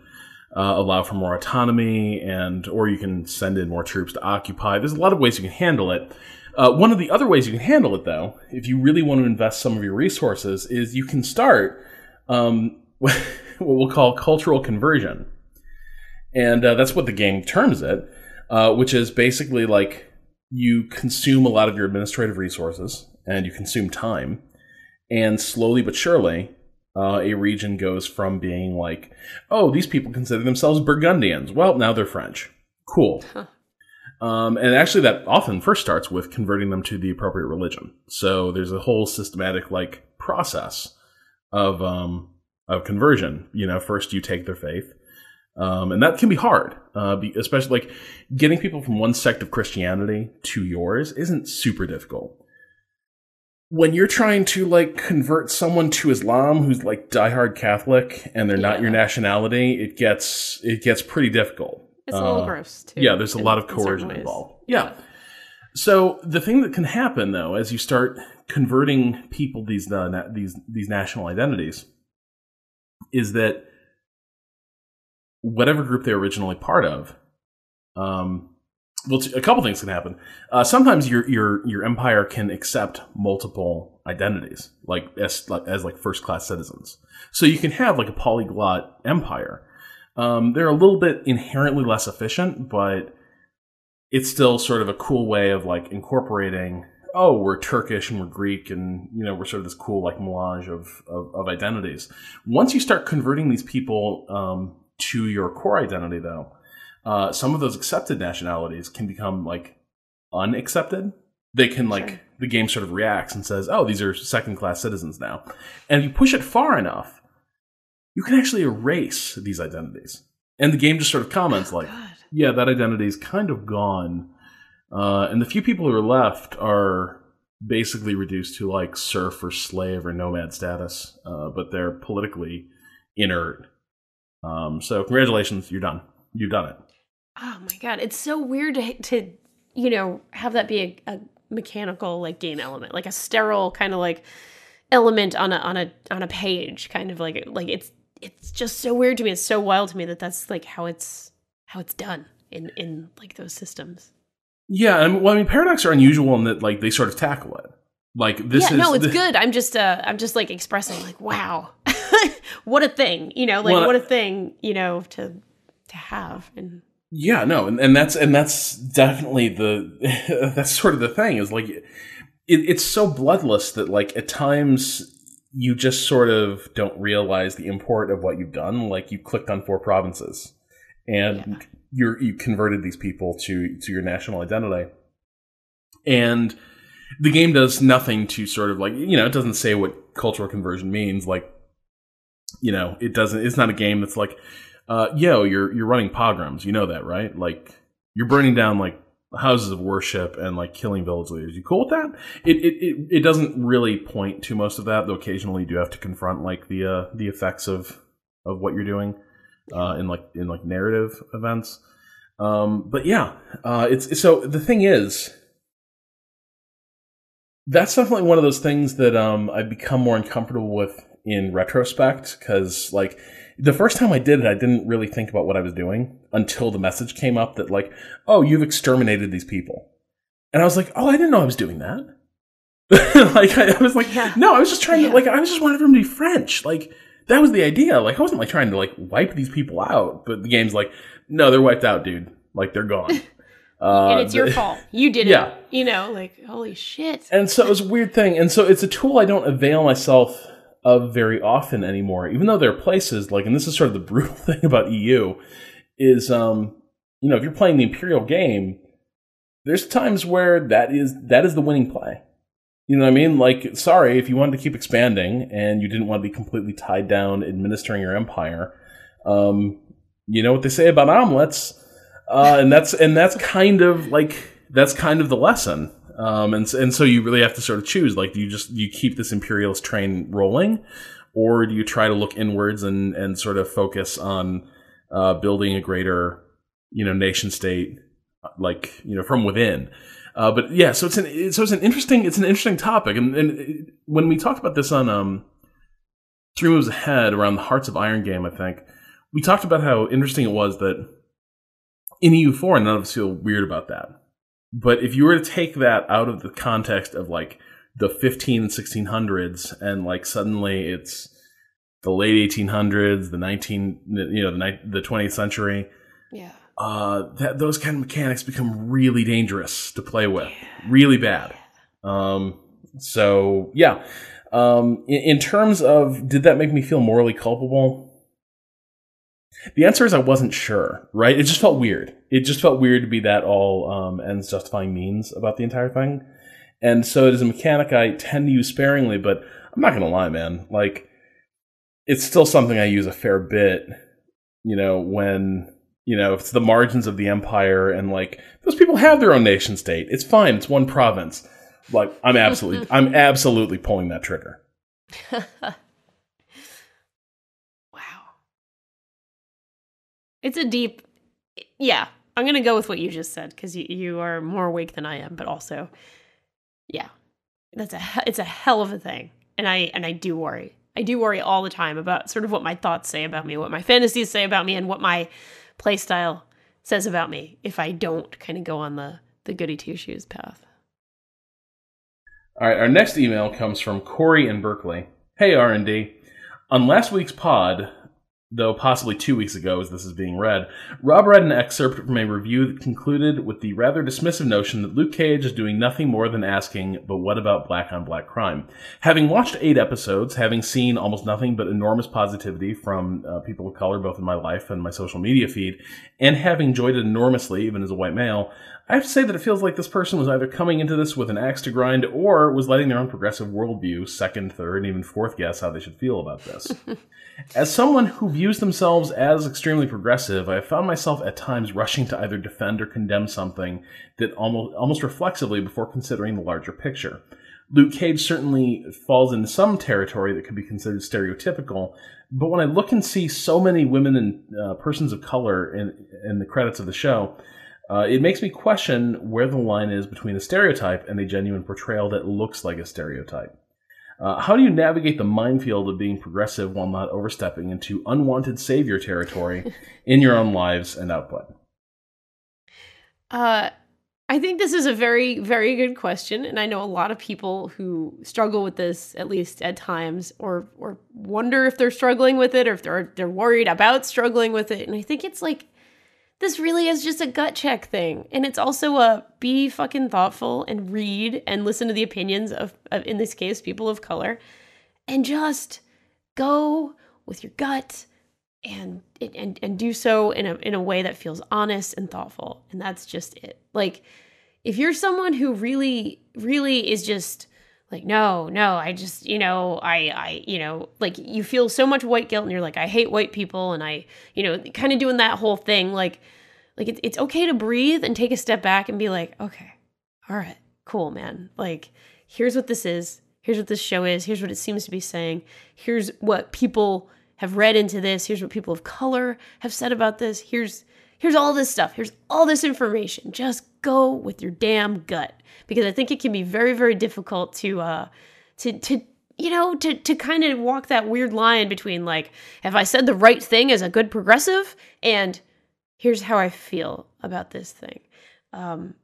uh, allow for more autonomy, and or you can send in more troops to occupy. There's a lot of ways you can handle it. Uh, one of the other ways you can handle it, though, if you really want to invest some of your resources, is you can start um, [laughs] what we'll call cultural conversion, and uh, that's what the game terms it, uh, which is basically like you consume a lot of your administrative resources and you consume time, and slowly but surely, uh, a region goes from being like, oh, these people consider themselves Burgundians. Well, now they're French. Cool. Huh. Um, and actually, that often first starts with converting them to the appropriate religion. So there's a whole systematic like process of um, of conversion. You know, first you take their faith, um, and that can be hard, uh, be, especially like getting people from one sect of Christianity to yours isn't super difficult. When you're trying to like convert someone to Islam who's like diehard Catholic and they're not your nationality, it gets it gets pretty difficult. It's a little Uh, gross too. yeah, there's a lot of coercion involved. Yeah. So the thing that can happen though, as you start converting people these uh, na- these these national identities, is that whatever group they're originally part of, um, well, a couple things can happen. Uh, sometimes your your your empire can accept multiple identities, like as like, as like first class citizens. So you can have like a polyglot empire. Um, they're a little bit inherently less efficient, but it's still sort of a cool way of like incorporating. Oh, we're Turkish and we're Greek, and you know we're sort of this cool like melange of of, of identities. Once you start converting these people um, to your core identity, though, uh, some of those accepted nationalities can become like unaccepted. They can like Sure. the game sort of reacts and says, "Oh, these are second class citizens now," and if you push it far enough, you can actually erase these identities. And the game just sort of comments like, God. yeah, that identity is kind of gone. Uh, and the few people who are left are basically reduced to like serf or slave or nomad status, uh, but they're politically inert. Um, so congratulations, you're done. You've done it. Oh my god, it's so weird to, to you know have that be a, a mechanical like game element, like a sterile kind of like element on a on a on a page, kind of like like it's it's just so weird to me. It's so wild to me that that's like how it's how it's done in in like those systems. Yeah, I mean, well, I mean, Paradox are unusual in that like they sort of tackle it. Like this yeah, is no, it's the- good. I'm just uh I'm just like expressing like wow, [laughs] what a thing, you know, like Well, what a thing, you know, to to have and Yeah, no, and, and that's and that's definitely the [laughs] that's sort of the thing is like it, it's so bloodless that like at times you just sort of don't realize the import of what you've done. Like you clicked on four provinces, and Yeah. you're you converted these people to to your national identity, and the game does nothing to sort of like you know it doesn't say what cultural conversion means. Like you know it doesn't. It's not a game that's like uh, yo, you're you're running pogroms. You know that, right? Like you're burning down like houses of worship and like killing village leaders. You cool with that? It it, it, it doesn't really point to most of that, though occasionally you do have to confront like the uh, the effects of of what you're doing uh, in like in like narrative events. Um, but yeah, uh, it's so the thing is that's definitely one of those things that um, I've become more uncomfortable with in retrospect because like the first time I did it, I didn't really think about what I was doing until the message came up that like, oh, you've exterminated these people, and I was like, oh, I didn't know I was doing that. [laughs] like I, I, was like, yeah. no, I was just trying yeah. to like I was just wanting them to be French. Like that was the idea. Like I wasn't like trying to like wipe these people out, but the game's like, no, they're wiped out, dude. Like they're gone. [laughs] [laughs] Uh, and it's your fault. You did yeah. it. You know, like holy shit. And so it was a weird thing. And so it's a tool I don't avail myself of very often anymore. Even though there are places like, and this is sort of the [laughs] brutal thing about EU, is um, you know, if you're playing the Imperial game, there's times where that is that is the winning play. You know what I mean? Like, sorry, if you wanted to keep expanding and you didn't want to be completely tied down administering your empire, um, you know what they say about omelets uh, and that's and that's kind of like that's kind of the lesson. Um, and and so you really have to sort of choose. Like, do you just you keep this imperialist train rolling, or do you try to look inwards and and sort of focus on uh, building a greater, you know, nation state, like you know, from within? Uh, but yeah, so it's an so it's an interesting it's an interesting topic, and, and it, when we talked about this on um, three moves ahead around the Hearts of Iron game, I think we talked about how interesting it was that in EU4, none of us feel weird about that. But if you were to take that out of the context of like the 15 and 1600s, and like suddenly it's the late 1800s, the 19, you know, the, the 20th century, yeah, uh, that those kind of mechanics become really dangerous to play with, yeah. really bad. Um, so yeah, um, in, in terms of did that make me feel morally culpable? The answer is I wasn't sure, right? It just felt weird. It just felt weird to be that all um, ends justifying means about the entire thing. And so it is a mechanic I tend to use sparingly, but I'm not going to lie, man. Like, it's still something I use a fair bit, you know, when, you know, it's the margins of the empire and like those people have their own nation state. It's fine. It's one province. Like, I'm absolutely, [laughs] I'm absolutely pulling that trigger. [laughs] Wow, it's a deep, yeah. I'm gonna go with what you just said because you you are more awake than I am, but also, yeah, that's a it's a hell of a thing, and I and I do worry. I do worry all the time about sort of what my thoughts say about me, what my fantasies say about me, and what my playstyle says about me if I don't kind of go on the the goody two shoes path. All right, our next email comes from Corey in Berkeley. Hey R and D, on last week's pod, though possibly two weeks ago as this is being read, Rob read an excerpt from a review that concluded with the rather dismissive notion that Luke Cage is doing nothing more than asking, but what about black on black crime? Having watched eight episodes, having seen almost nothing but enormous positivity from uh, people of color, both in my life and my social media feed, and having enjoyed it enormously, even as a white male, I have to say that it feels like this person was either coming into this with an axe to grind or was letting their own progressive worldview, second, third, and even fourth guess how they should feel about this. [laughs] as someone who views themselves as extremely progressive, I have found myself at times rushing to either defend or condemn something that almost, almost reflexively before considering the larger picture. Luke Cage certainly falls into some territory that could be considered stereotypical, but when I look and see so many women and uh, persons of color in, in the credits of the show, uh, it makes me question where the line is between a stereotype and a genuine portrayal that looks like a stereotype. Uh, how do you navigate the minefield of being progressive while not overstepping into unwanted savior territory [laughs] in your own lives and output? Uh, I think this is a very, very good question, and I know a lot of people who struggle with this, at least at times, or or wonder if they're struggling with it, or if they're they're worried about struggling with it. And I think it's like this really is just a gut check thing. And it's also a be fucking thoughtful and read and listen to the opinions of, of in this case, people of color, and just go with your gut and and and do so in a in a way that feels honest and thoughtful. And that's just it. Like if you're someone who really really is just like no no i just you know i i you know like you feel so much white guilt and you're like i hate white people and i you know kind of doing that whole thing like Like it's it's okay to breathe and take a step back and be like, okay, all right, cool, man. Like here's what this is. Here's what this show is. Here's what it seems to be saying. Here's what people have read into this. Here's what people of color have said about this. Here's here's all this stuff. Here's all this information. Just go with your damn gut because I think it can be very very difficult to uh to to you know to to kind of walk that weird line between like have I said the right thing as a good progressive and here's how I feel about this thing. Um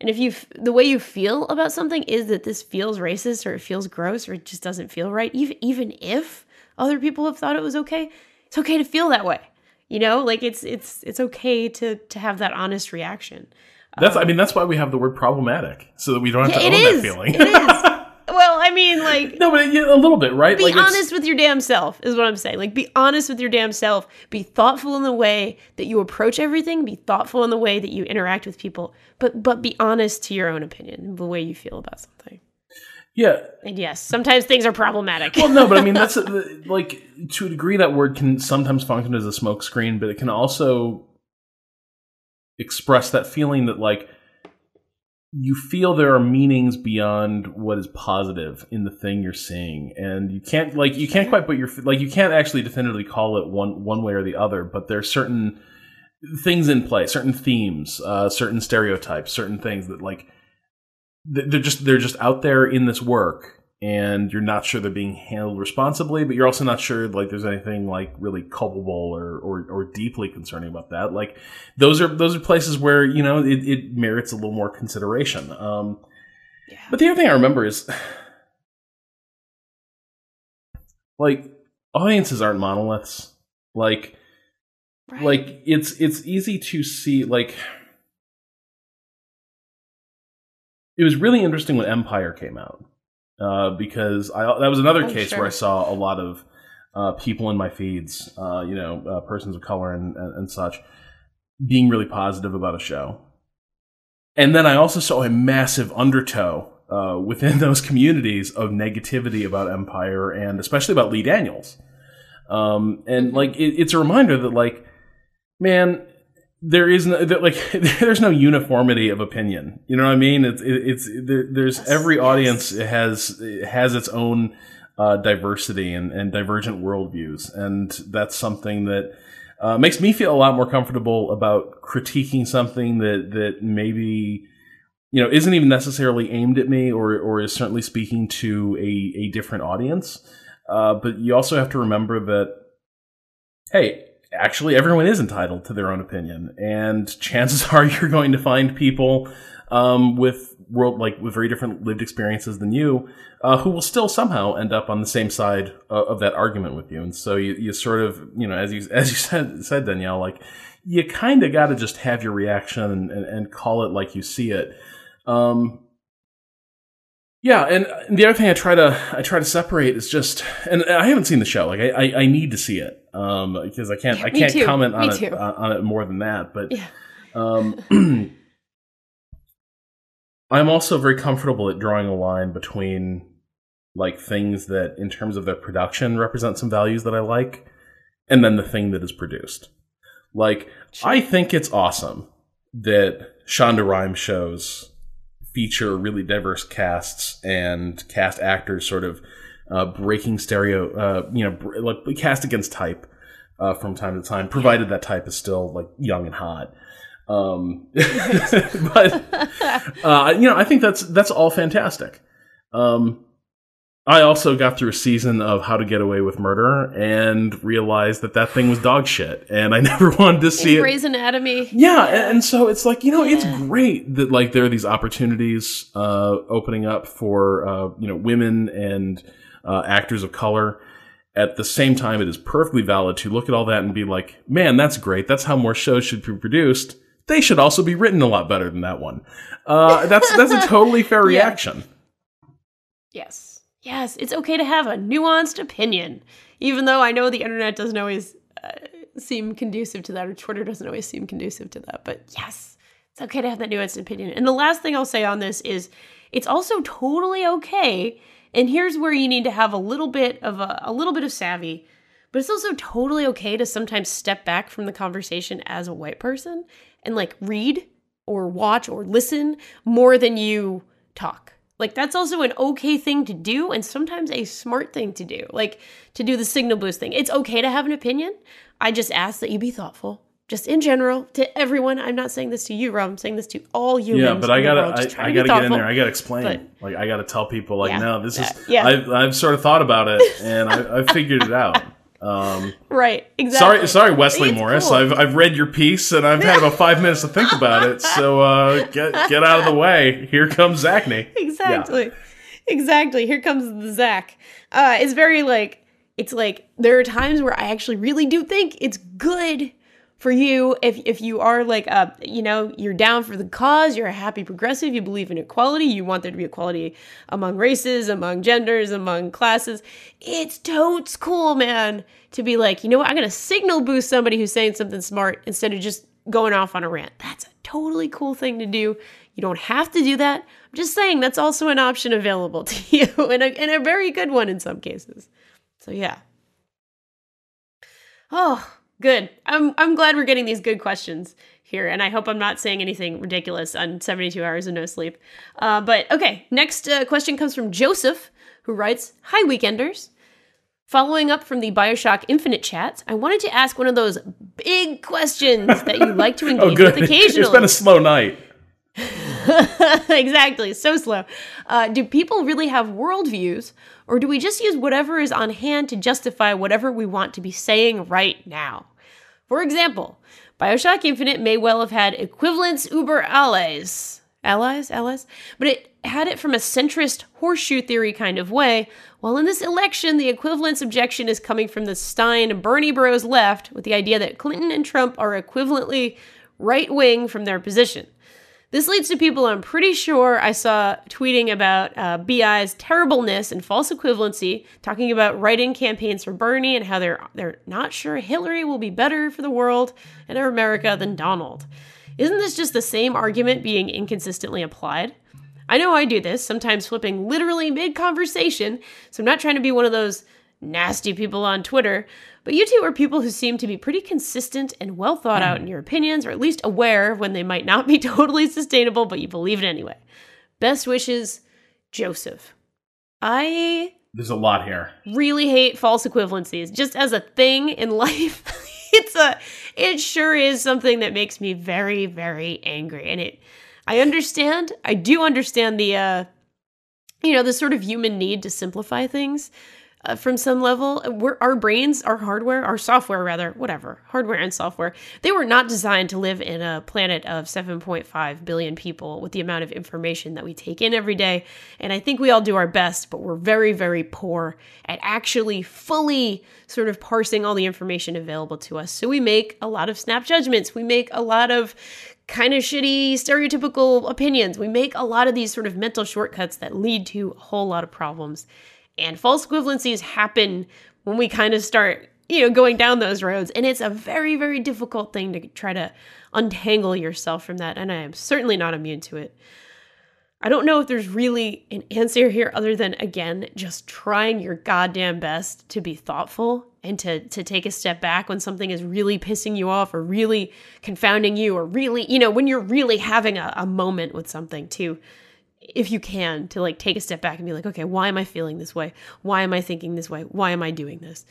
and if you the way you feel about something is that this feels racist or it feels gross or it just doesn't feel right, even even if other people have thought it was okay, it's okay to feel that way. You know, like it's it's it's okay to to have that honest reaction. That's um, I mean that's why we have the word problematic so that we don't have yeah, to own is, that feeling. It is. [laughs] well, I mean, like no, but yeah, a little bit, right? Be like honest with your damn self is what I'm saying. Like, be honest with your damn self. Be thoughtful in the way that you approach everything. Be thoughtful in the way that you interact with people. But but be honest to your own opinion, the way you feel about something. Yeah. And yes, sometimes things are problematic. well, no, but I mean that's [laughs] like to a degree that word can sometimes function as a smokescreen, but it can also express that feeling that like you feel there are meanings beyond what is positive in the thing you're seeing and you can't like you can't quite put your like you can't actually definitively call it one one way or the other but there's certain things in play certain themes uh, certain stereotypes certain things that like they're just they're just out there in this work and you're not sure they're being handled responsibly, but you're also not sure like there's anything like really culpable or, or, or deeply concerning about that. Like those are those are places where you know it, it merits a little more consideration. Um, yeah. But the other thing I remember is like audiences aren't monoliths. Like right. like it's it's easy to see like it was really interesting when Empire came out uh, because I that was another oh, case sure. where I saw a lot of uh, people in my feeds, uh, you know, uh, persons of color and, and, and such, being really positive about a show. And then I also saw a massive undertow uh, within [laughs] those communities of negativity about Empire and especially about Lee Daniels. Um, and like, it, it's a reminder that like, man, there is no like [laughs] there's no uniformity of opinion. You know what I mean? It's it's there, there's yes, every audience yes. has has its own uh, diversity and, and divergent worldviews, and that's something that uh, makes me feel a lot more comfortable about critiquing something that that maybe you know isn't even necessarily aimed at me or or is certainly speaking to a a different audience. Uh, but you also have to remember that hey actually everyone is entitled to their own opinion, and chances [laughs] are you're going to find people um, with world like with very different lived experiences than you, uh, who will still somehow end up on the same side uh, of that argument with you. And so you, you sort of you know as you as you [laughs] said said Danielle like you kind of got to just have your reaction and, and, and, call it like you see it. Um, yeah, and the other thing I try to I try to separate is just, and I haven't seen the show. Like I, I, I need to see it um, because I can't I can't too. comment on it uh, on it more than that. But yeah. um, [clears throat] I'm also very comfortable at drawing a line between like things that, in terms of their production, represent some values that I like, and then the thing that is produced. Like sure. I think it's awesome that Shonda Rhimes shows feature really diverse casts and cast actors sort of uh, breaking stereo, uh, you know, like cast against type uh, from time to time, provided that type is still like young and hot. Um, [laughs] but [laughs] uh, you know, I think that's that's all fantastic. Um, I also got through a season of How to Get Away with Murder and realized that that thing was dog shit, and I [laughs] never wanted to see it's it. Grey's Anatomy. Yeah, and, and, so it's like you know, yeah. it's great that like there are these opportunities uh, opening up for uh, you know women and uh, actors of color. At the same time, it is perfectly valid to look at all that and be like, man, that's great. That's how more shows should be produced. They should also be written a lot better than that one. Uh, that's that's a totally fair [laughs] reaction. Yes. Yes, it's okay to have a nuanced opinion, even though I know the internet doesn't always uh, seem conducive to that, or Twitter doesn't always seem conducive to that. But yes, it's okay to have that nuanced opinion. And the last thing I'll say on this is it's also totally okay. And here's where you need to have a little bit of a, a little bit of savvy But it's also totally okay to sometimes step back from the conversation as a white person and like read or watch or listen more than you talk. Like that's also an okay thing to do and sometimes a smart thing to do. Like to do the signal boost thing. It's okay to have an opinion. I just ask that you be thoughtful. Just in general, to everyone. I'm not saying this to you, Rob. I'm saying this to all humans. Yeah, but I gotta, world. Just try I, I gotta get in there. I gotta explain. But- like, I gotta tell people, like, Yeah. no, this is. Yeah. I've, I've sort of thought about it, and I, I've figured it out. [laughs] Um, Right, exactly. sorry, sorry, Wesley It's Morris. cool. I've, I've read your piece, and I've had about five minutes to think about it. So uh, get get out of the way. Here comes Zacny. [laughs] exactly exactly here comes the zach uh it's very like it's like there are times where i actually really do think it's good for you if if you are like uh you know you're down for the cause you're a happy progressive you believe in equality you want there to be equality among races among genders among classes it's totes cool man to be like you know what? I'm gonna signal boost somebody who's saying something smart instead of just going off on a rant. That's a totally cool thing to do. You don't have to do that. I'm just saying that's also an option available [laughs] to you and a, and a very good one in some cases. So yeah. Oh, good. I'm I'm glad we're getting these good questions here, and I hope I'm not saying anything ridiculous on 72 hours of no sleep. Uh, but okay, next uh, question comes from Joseph, who writes, "Hi, weekenders." Following up from the Bioshock Infinite chats, I wanted to ask one of those big questions that you like to [laughs] engage Oh, good. with [laughs] occasionally. It's been a slow night. [laughs] [laughs] exactly, so slow. Uh, do people really have worldviews, or do we just use whatever is on hand to justify whatever we want to be saying right now? For example, Bioshock Infinite may well have had equivalence uber allies. Allies? Allies? But it had it from a centrist horseshoe theory kind of way, while in this election, the equivalence objection is coming from the Stein Bernie Bros left with the idea that Clinton and Trump are equivalently right wing from their position. This leads to people I'm pretty sure I saw tweeting about uh, BI's terribleness and false equivalency, talking about write-in campaigns for Bernie and how they're they're not sure Hillary will be better for the world and our America than Donald. Isn't this just the same argument being inconsistently applied? I know I do this, sometimes flipping literally mid conversation, so I'm not trying to be one of those nasty people on Twitter, but you two are people who seem to be pretty consistent and well thought out in your opinions, or at least aware of when they might not be [laughs] totally sustainable, but you believe it anyway. Best wishes, Joseph. I There's a lot here. really hate false equivalencies just as a thing in [laughs] life. it's a it sure is something that makes me very very angry and it I understand. I do understand the uh you know, the sort of human need to simplify things uh, from some level. We're, our brains, our hardware, our software, rather, whatever, hardware and software, they were not designed to live in a planet of 7.5 billion people with the amount of information that we take in every day. And I think we all do our best, but we're very, very poor at actually fully sort of parsing all the information available to us. So we make a lot of snap judgments. We make a lot of kind of shitty stereotypical opinions. We make a lot of these sort of mental shortcuts that lead to a whole lot of problems. And false equivalencies happen when we kind of start, you know, going down those roads. And it's a very, very difficult thing to try to untangle yourself from that. And I am certainly not immune to it. I don't know if there's really an answer here other than, again, just trying your goddamn best to be thoughtful and to, to take a step back when something is really pissing you off or really confounding you or really, you know, when you're really having a, a moment with something too if you can to like take a step back and be like okay why am i feeling this way? Why am i thinking this way? Why am i doing this?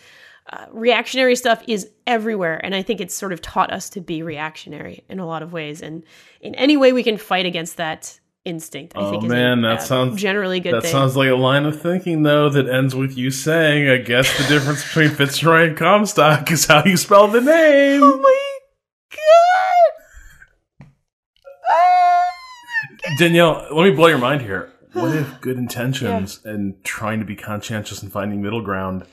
Uh, reactionary stuff is everywhere and i think it's sort of taught us to be reactionary in a lot of ways and in any way we can fight against that instinct i Oh, think is man, a, that sounds- generally good That thing. sounds like a line of thinking, though, that ends with you saying, I guess the difference between Fitzroy and Comstock is how you spell the name. [laughs] oh my god Ah! Danielle, let me blow your mind here. [gasps] What if good intentions and trying to be conscientious and finding middle ground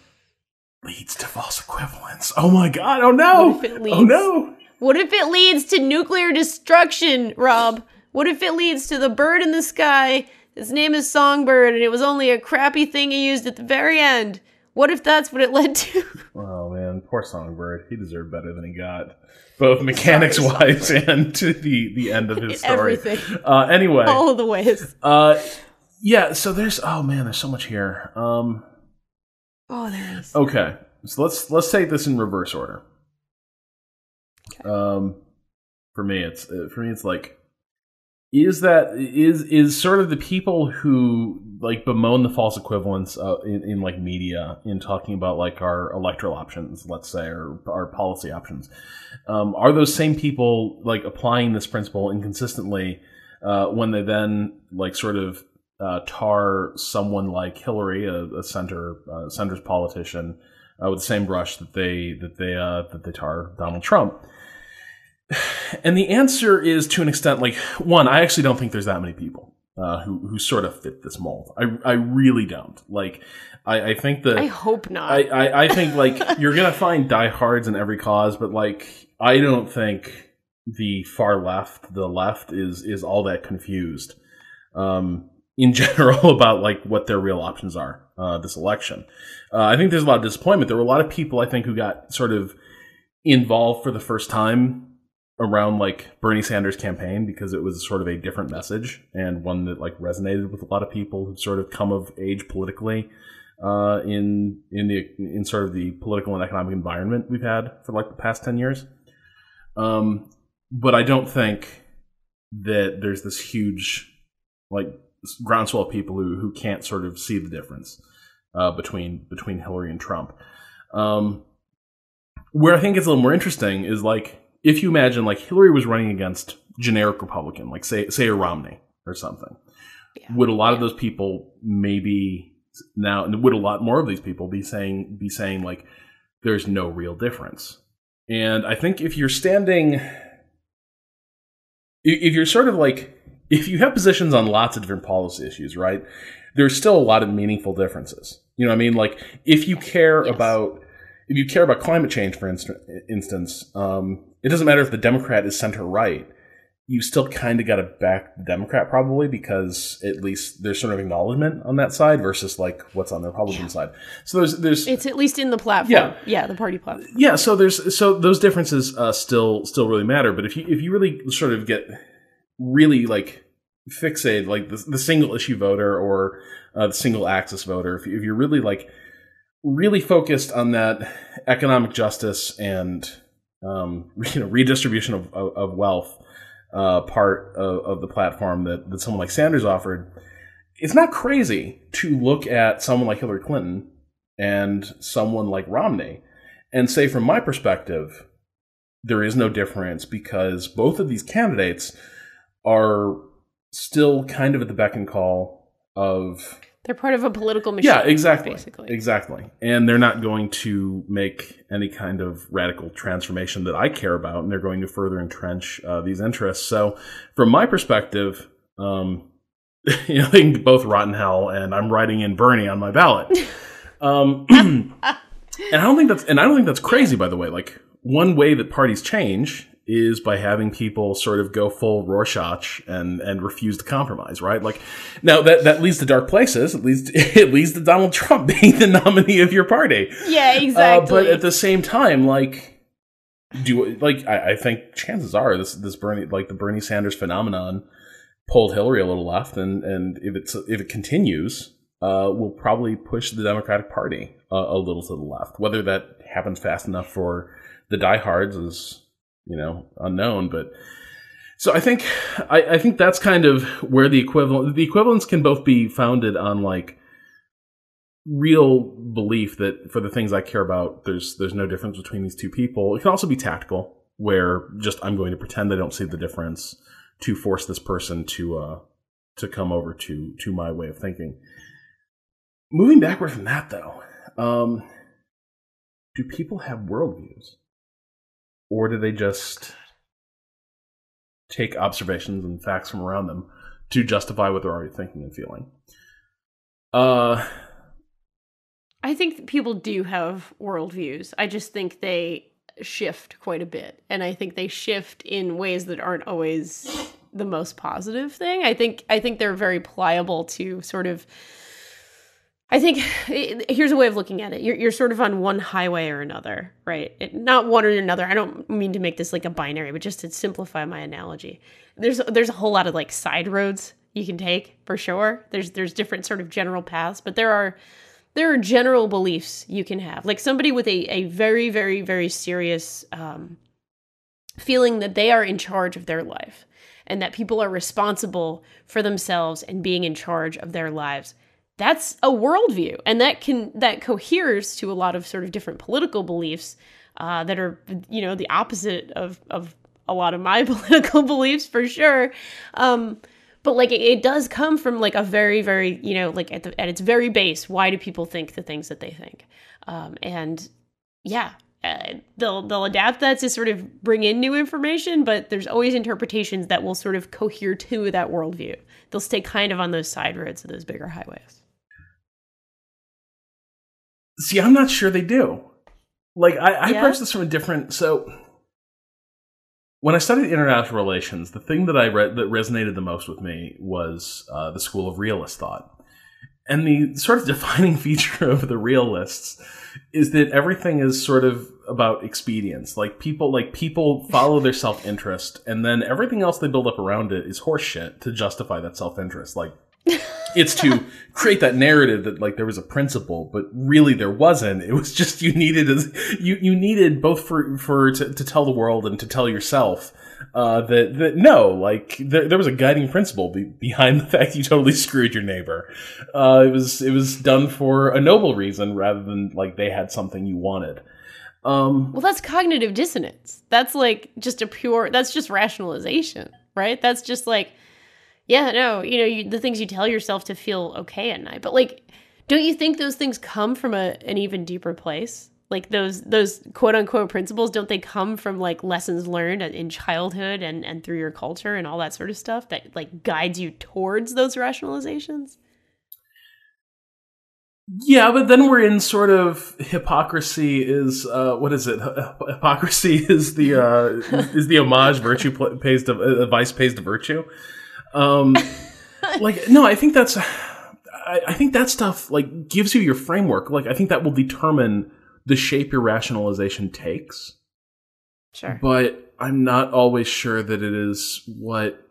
leads to false equivalence? Oh my god, oh no! What if it Oh no! What if it leads to nuclear destruction, Rob? What if it leads to the bird in the sky? His name is Songbird, and it was only a crappy thing he used at the very end. What if that's what it led to? Oh man, poor Songbird. He deserved better than he got. Both mechanics wise [laughs] and to the, the end of his story. Everything. Uh, anyway. All of the ways. Uh, yeah, so there's, oh man, there's so much here. Um, Oh, there is. okay. So let's let's take this in reverse order. Um, for me, it's uh, for me, it's like is that is is sort of the people who like bemoan the false equivalence uh, in, in like media in talking about like our electoral options let's say or our policy options um, are those same people like applying this principle inconsistently uh, when they then like sort of uh, tar someone like Hillary, a, a center uh, center's politician, uh, with the same brush that they that they uh, that they tar Donald Trump. [sighs] And the answer is to an extent like one, I actually don't think there's that many people uh, who who sort of fit this mold. I I really don't. Like I, I think that I hope not. I, I, I think like [laughs] you're gonna find diehards in every cause, but like I don't think the far left, the left, is is all that confused um, in general [laughs] about like what their real options are uh, this election. Uh, I think there's a lot of disappointment. There were a lot of people I think who got sort of involved for the first time around like Bernie Sanders campaign because it was sort of a different message and one that like resonated with a lot of people who sort of come of age politically uh, in in the in sort of the political and economic environment we've had for like the past ten years. Um, but I don't think that there's this huge like groundswell of people who who can't sort of see the difference uh, between between Hillary and Trump. Um, where I think it's a little more interesting is like if you imagine like Hillary was running against generic Republican, like say say a Romney or something, Yeah. would a lot of those people maybe now would a lot more of these people be saying be saying like there's no real difference? And I think if you're standing, if you're sort of like if you have positions on lots of different policy issues, right? There's still a lot of meaningful differences. You know what I mean? Like if you care Yes. about if you care about climate change, for inst- instance, um, it doesn't matter if the Democrat is center right. You still kind of got to back the Democrat probably because at least there's sort of acknowledgement on that side versus like what's on the Republican Yeah. side. So there's there's it's at least in the platform. Yeah. Yeah, the party platform. yeah so there's so those differences uh, still still really matter but if you if you really sort of get really like fixated like the, the single issue voter or uh, the single axis voter if, you, if you're really like really focused on that economic justice and um, [laughs] you know redistribution of, of, of wealth uh, part of, of the platform that, that someone like Sanders offered, it's not crazy to look at someone like Hillary Clinton and someone like Romney and say, from my perspective, there is no difference because both of these candidates are still kind of at the beck and call of They're part of a political machine. yeah, exactly. Basically. Exactly. And they're not going to make any kind of radical transformation that I care about, and they're going to further entrench uh, these interests. So, from my perspective, um, [laughs] you know, they can both rot in hell, and I'm writing in Bernie on my ballot. [laughs] Um, [clears throat] and I don't think that's and I don't think that's crazy. By the way, like one way that parties change is by having people sort of go full Rorschach and and refuse to compromise, right? Like now that that leads to dark places. It leads to, [laughs] it leads to Donald Trump [laughs] being the nominee of your party. Yeah, Uh, exactly. but at the same time, like do like I, I think chances are this this Bernie like the Bernie Sanders phenomenon pulled Hillary a little left, and and if it's if it continues, uh, will probably push the Democratic Party a, a little to the left. Whether that happens fast enough for the diehards is you know unknown, but. So I think I, I think that's kind of where the equivalent the equivalence can both be founded on like real belief that for the things I care about, there's there's no difference between these two people. It can also be tactical, where just I'm going to pretend I don't see the difference to force this person to uh to come over to to my way of thinking. Moving backward from that, though, um, do people have worldviews, or do they just take observations and facts from around them to justify what they're already thinking and feeling? Uh, I think people do have worldviews. I just think they shift quite a bit. And I think they shift in ways that aren't always the most positive thing. I think I think they're very pliable to sort of I think [sighs] here's a way of looking at it. You're, you're sort of on one highway or another, right? It, not one or another. I don't mean to make this like a binary, but just to simplify my analogy. There's there's a whole lot of like side roads you can take for sure. There's there's different sort of general paths, but there are there are general beliefs you can have. Like somebody with a, a very, very, very serious um, feeling that they are in charge of their life and that people are responsible for themselves and being in charge of their lives. That's a worldview, and that can that coheres to a lot of sort of different political beliefs uh, that are, you know, the opposite of of a lot of my [laughs] political beliefs for sure. Um, but like it, it, does come from like a very very you know like at the at its very base why do people think the things that they think? Um, and yeah uh, they'll they'll adapt that to sort of bring in new information but there's always interpretations that will sort of cohere to that worldview. They'll stay kind of on those side roads of those bigger highways see i'm not sure they do like i, I yeah. approach this from a different so when I studied international relations, the thing that I read that resonated the most with me was uh, the school of realist thought. And the sort of [laughs] defining feature of the realists is that everything is sort of about expedience. Like people, like people follow their self interest, and then everything else they build up around it is horseshit to justify that self interest. Like it's to create that narrative that like there was a principle, but really there wasn't. It was just you needed you you needed both for for to, to tell the world and to tell yourself uh, that that no, like there, there was a guiding principle be, behind the fact you totally screwed your neighbor. Uh, it was it was done for a noble reason rather than like they had something you wanted. Um, well, that's cognitive dissonance. That's like just a pure. That's just rationalization, right? That's just like yeah, no, you know, you, the things you tell yourself to feel okay at night. But like, don't you think those things come from a, an even deeper place? Like those those quote unquote principles, don't they come from like lessons learned in childhood and and through your culture and all that sort of stuff that like guides you towards those rationalizations? Yeah, but then we're in sort of hypocrisy is uh, what is it? Hypocrisy is the uh, [laughs] is the homage virtue pays to uh, vice pays to virtue. Um, [laughs] like no, I think that's I, I think that stuff like gives you your framework. Like I think that will determine the shape your rationalization takes. Sure. But I'm not always sure that it is what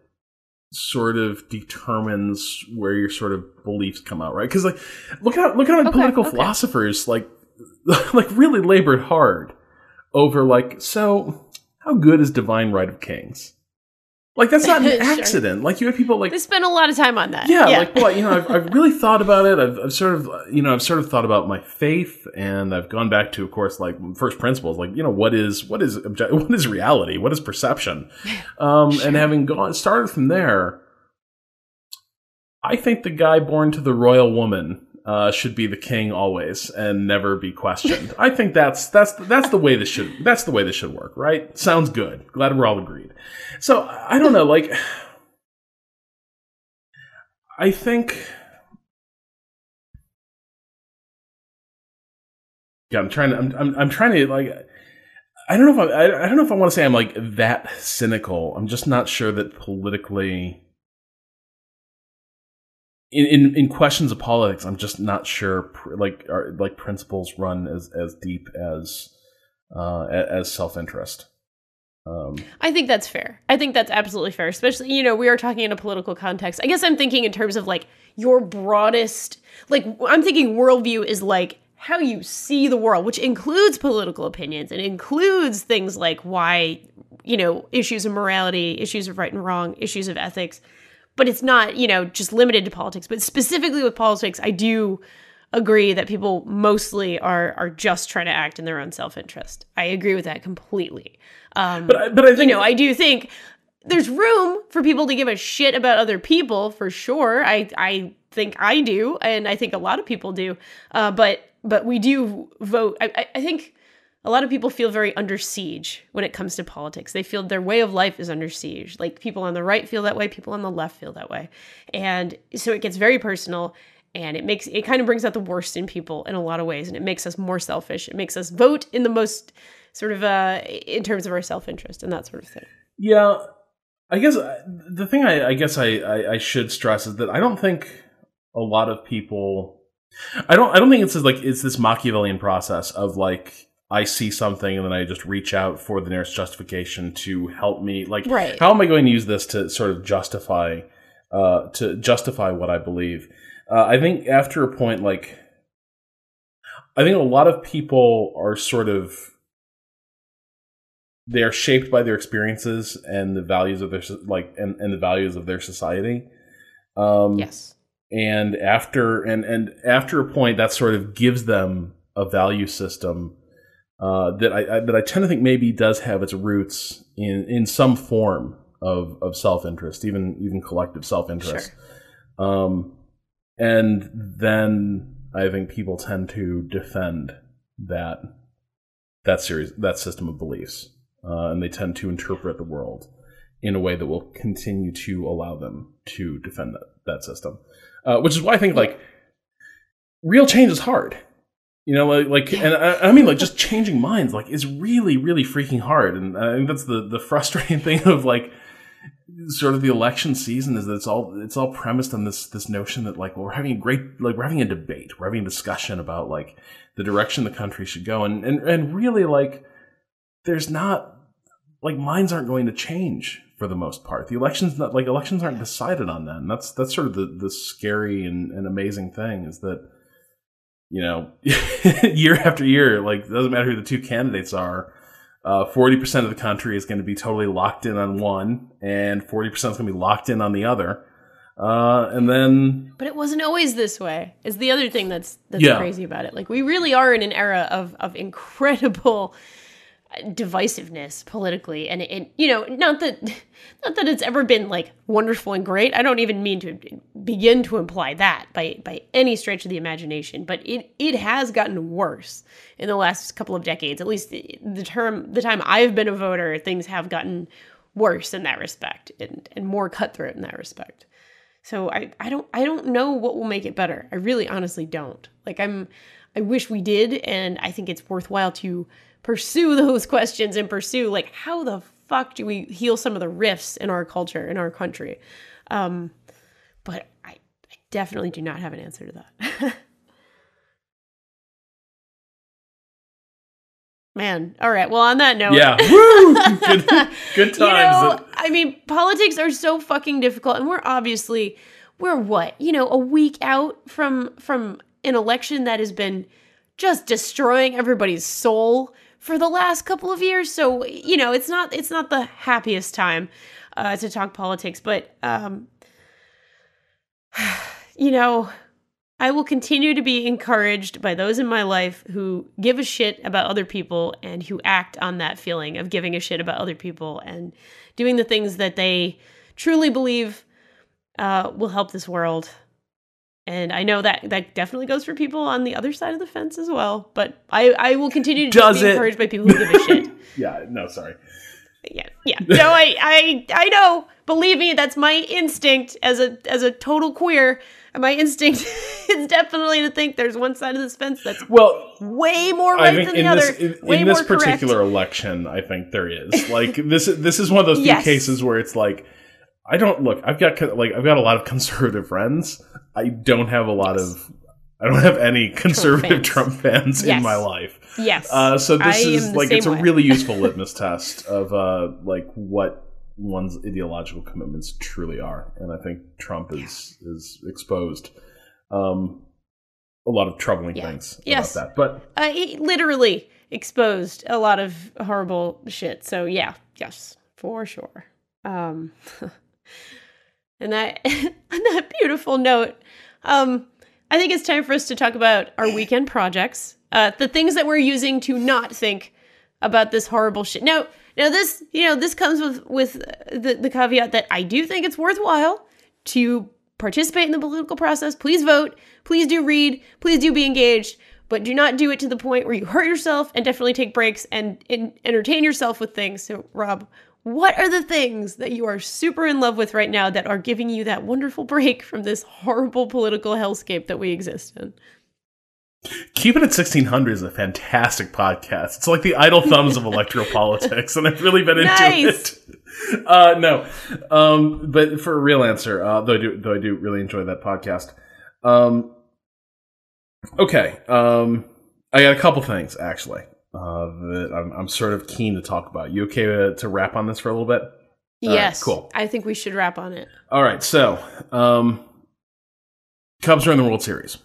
sort of determines where your sort of beliefs come out, right? Because like, look at look at okay, political okay. philosophers like [laughs] like really labored hard over like so how good is divine right of kings? Like that's not an [laughs] accident. sure. Like you have people like they spend a lot of time on that. Yeah, yeah. like boy, you know, I've, I've really thought about it. I've, I've, sort of, you know, I've sort of thought about my faith, and I've gone back to, of course, like first principles. Like you know, what is what is [laughs] what is reality? What is perception? [laughs] Um, sure. And having gone started from there, I think the guy born to the royal woman uh, should be the king always and never be questioned. I think that's that's that's the way this should that's the way this should work, right? Sounds good. Glad we're all agreed. So I don't know, like I think. Yeah, I'm trying to. I'm, I'm, I'm trying to like. I don't know if I, I don't know if I want to say I'm like that cynical. I'm just not sure that politically in, in, in questions of politics, I'm just not sure like are, like principles run as as deep as uh, as self interest. Um, I think that's fair. I think that's absolutely fair. Especially, you know, we are talking in a political context. I guess I'm thinking in terms of like your broadest, like I'm thinking worldview is like how you see the world, which includes political opinions and includes things like why, you know, issues of morality, issues of right and wrong, issues of ethics but it's not, you know, just limited to politics. But specifically with politics, I do agree that people mostly are are just trying to act in their own self interest. I agree with that completely. Um, but but I think, you know I do think there's room for people to give a shit about other people for sure. I I think I do, and I think a lot of people do. Uh, but but we do vote. I, I think a lot of people feel very under siege when it comes to politics. They feel their way of life is under siege. Like people on the right feel that way, people on the left feel that way. And so it gets very personal and it makes it kind of brings out the worst in people in a lot of ways and it makes us more selfish. It makes us vote in the most sort of uh in terms of our self-interest and that sort of thing. Yeah. I guess uh, the thing I, I guess I, I, I should stress is that I don't think a lot of people I don't I don't think it's like it's this Machiavellian process of like I see something and then I just reach out for the nearest justification to help me. Like, right. how am I going to use this to sort of justify, uh, to justify what I believe? Uh, I think after a point, like, I think a lot of people are sort of they are shaped by their experiences and the values of their like and, and the values of their society. Um, Yes. and after and and after a point that sort of gives them a value system uh, that I, I that I tend to think maybe does have its roots in in some form of of self interest, even even collective self interest. Um, and then I think people tend to defend that that series that system of beliefs, uh, and they tend to interpret the world in a way that will continue to allow them to defend that, that system. Uh, which is why I think like real change is hard. You know, like, like and I, I mean, like just changing minds, like is really, really freaking hard. And I think that's the the [laughs] frustrating thing of like sort of the election season is that it's all it's all premised on this this notion that like well, we're having a great like we're having a debate, we're having a discussion about like the direction the country should go, and and and really like there's not like minds aren't going to change for the most part. The elections not like elections aren't decided on that. And that's that's sort of the the scary and, and amazing thing is that you know [laughs] year after year, like it doesn't matter who the two candidates are. Uh, forty percent of the country is going to be totally locked in on one, and forty percent is going to be locked in on the other. Uh, and then But it wasn't always this way. Is the other thing that's that's Yeah. crazy about it. Like we really are in an era of of incredible uh, divisiveness politically, and it you know not that [laughs] not that it's ever been like wonderful and great. I don't even mean to begin to imply that by by any stretch of the imagination. But it it has gotten worse in the last couple of decades. At least the the term the time I've been a voter, things have gotten worse in that respect and and more cutthroat in that respect. So I, I don't I don't know what will make it better. I really honestly don't. Like I'm I wish we did and I think it's worthwhile to pursue [laughs] those questions and pursue like how the fuck do we heal some of the rifts in our culture in our country. Um but I, I definitely do not have an answer to that. [laughs] Man, all right. Well, on that note, yeah, [laughs] woo, good, good times. you know, I mean, politics are so fucking difficult, and we're obviously we're what you know a week out from from an election that has been just destroying everybody's soul for the last couple of years. So you know, it's not it's not the happiest time uh, to talk politics, but um, [sighs] you know. I will continue to be encouraged by those in my life who give a shit about other people and who act on that feeling of giving a shit about other people and doing the things that they truly believe uh, will help this world. And I know that that definitely goes for people on the other side of the fence as well. But I, I will continue to just be it? encouraged by people who give a shit. [laughs] yeah, no, sorry. Yeah, yeah. No, I, I, I know. Believe me, that's my instinct as a as a total queer. My instinct [laughs] is definitely to think there's one side of this fence that's Well, way more right than the in other. in, in this more correct. particular election, I think there is like [laughs] this. This is one of those few Yes. cases where it's like, I don't look. I've got like I've got a lot of conservative friends. I don't have a lot Yes. of. I don't have any conservative fans. Trump fans Yes. in my life. Yes. Uh, so this I is like it's a really useful [laughs] litmus test of uh, like what one's ideological commitments truly are, and I think Trump is is exposed um, a lot of troubling Yeah. things Yes. about that. But uh, he literally exposed a lot of horrible shit. So yeah, yes, for sure. Um, [laughs] and that [laughs] on that beautiful note, um, I think it's time for us to talk about our weekend projects, uh, the things that we're using to not think about this horrible shit. Now, now this, you know, this comes with with the, the caveat that I do think it's worthwhile to participate in the political process. Please vote. Please do read. Please do be engaged. But do not do it to the point where you hurt yourself and definitely take breaks and, and entertain yourself with things. So, Rob, what are the things that you are super in love with right now that are giving you that wonderful break from this horrible political hellscape that we exist in? Keep It at 1600 is a fantastic podcast. It's like the idle thumbs of [laughs] electoral politics, and I've really been into Nice. it. [laughs] Uh, no, um, but for a real answer, uh, though I do, though I do really enjoy that podcast. Um, okay, um, I got a couple things actually uh, that I'm, I'm sort of keen to talk about. You okay to, to wrap on this for a little bit? right, yes. cool. I think we should wrap on it. All right, so um, Cubs are in the World Series.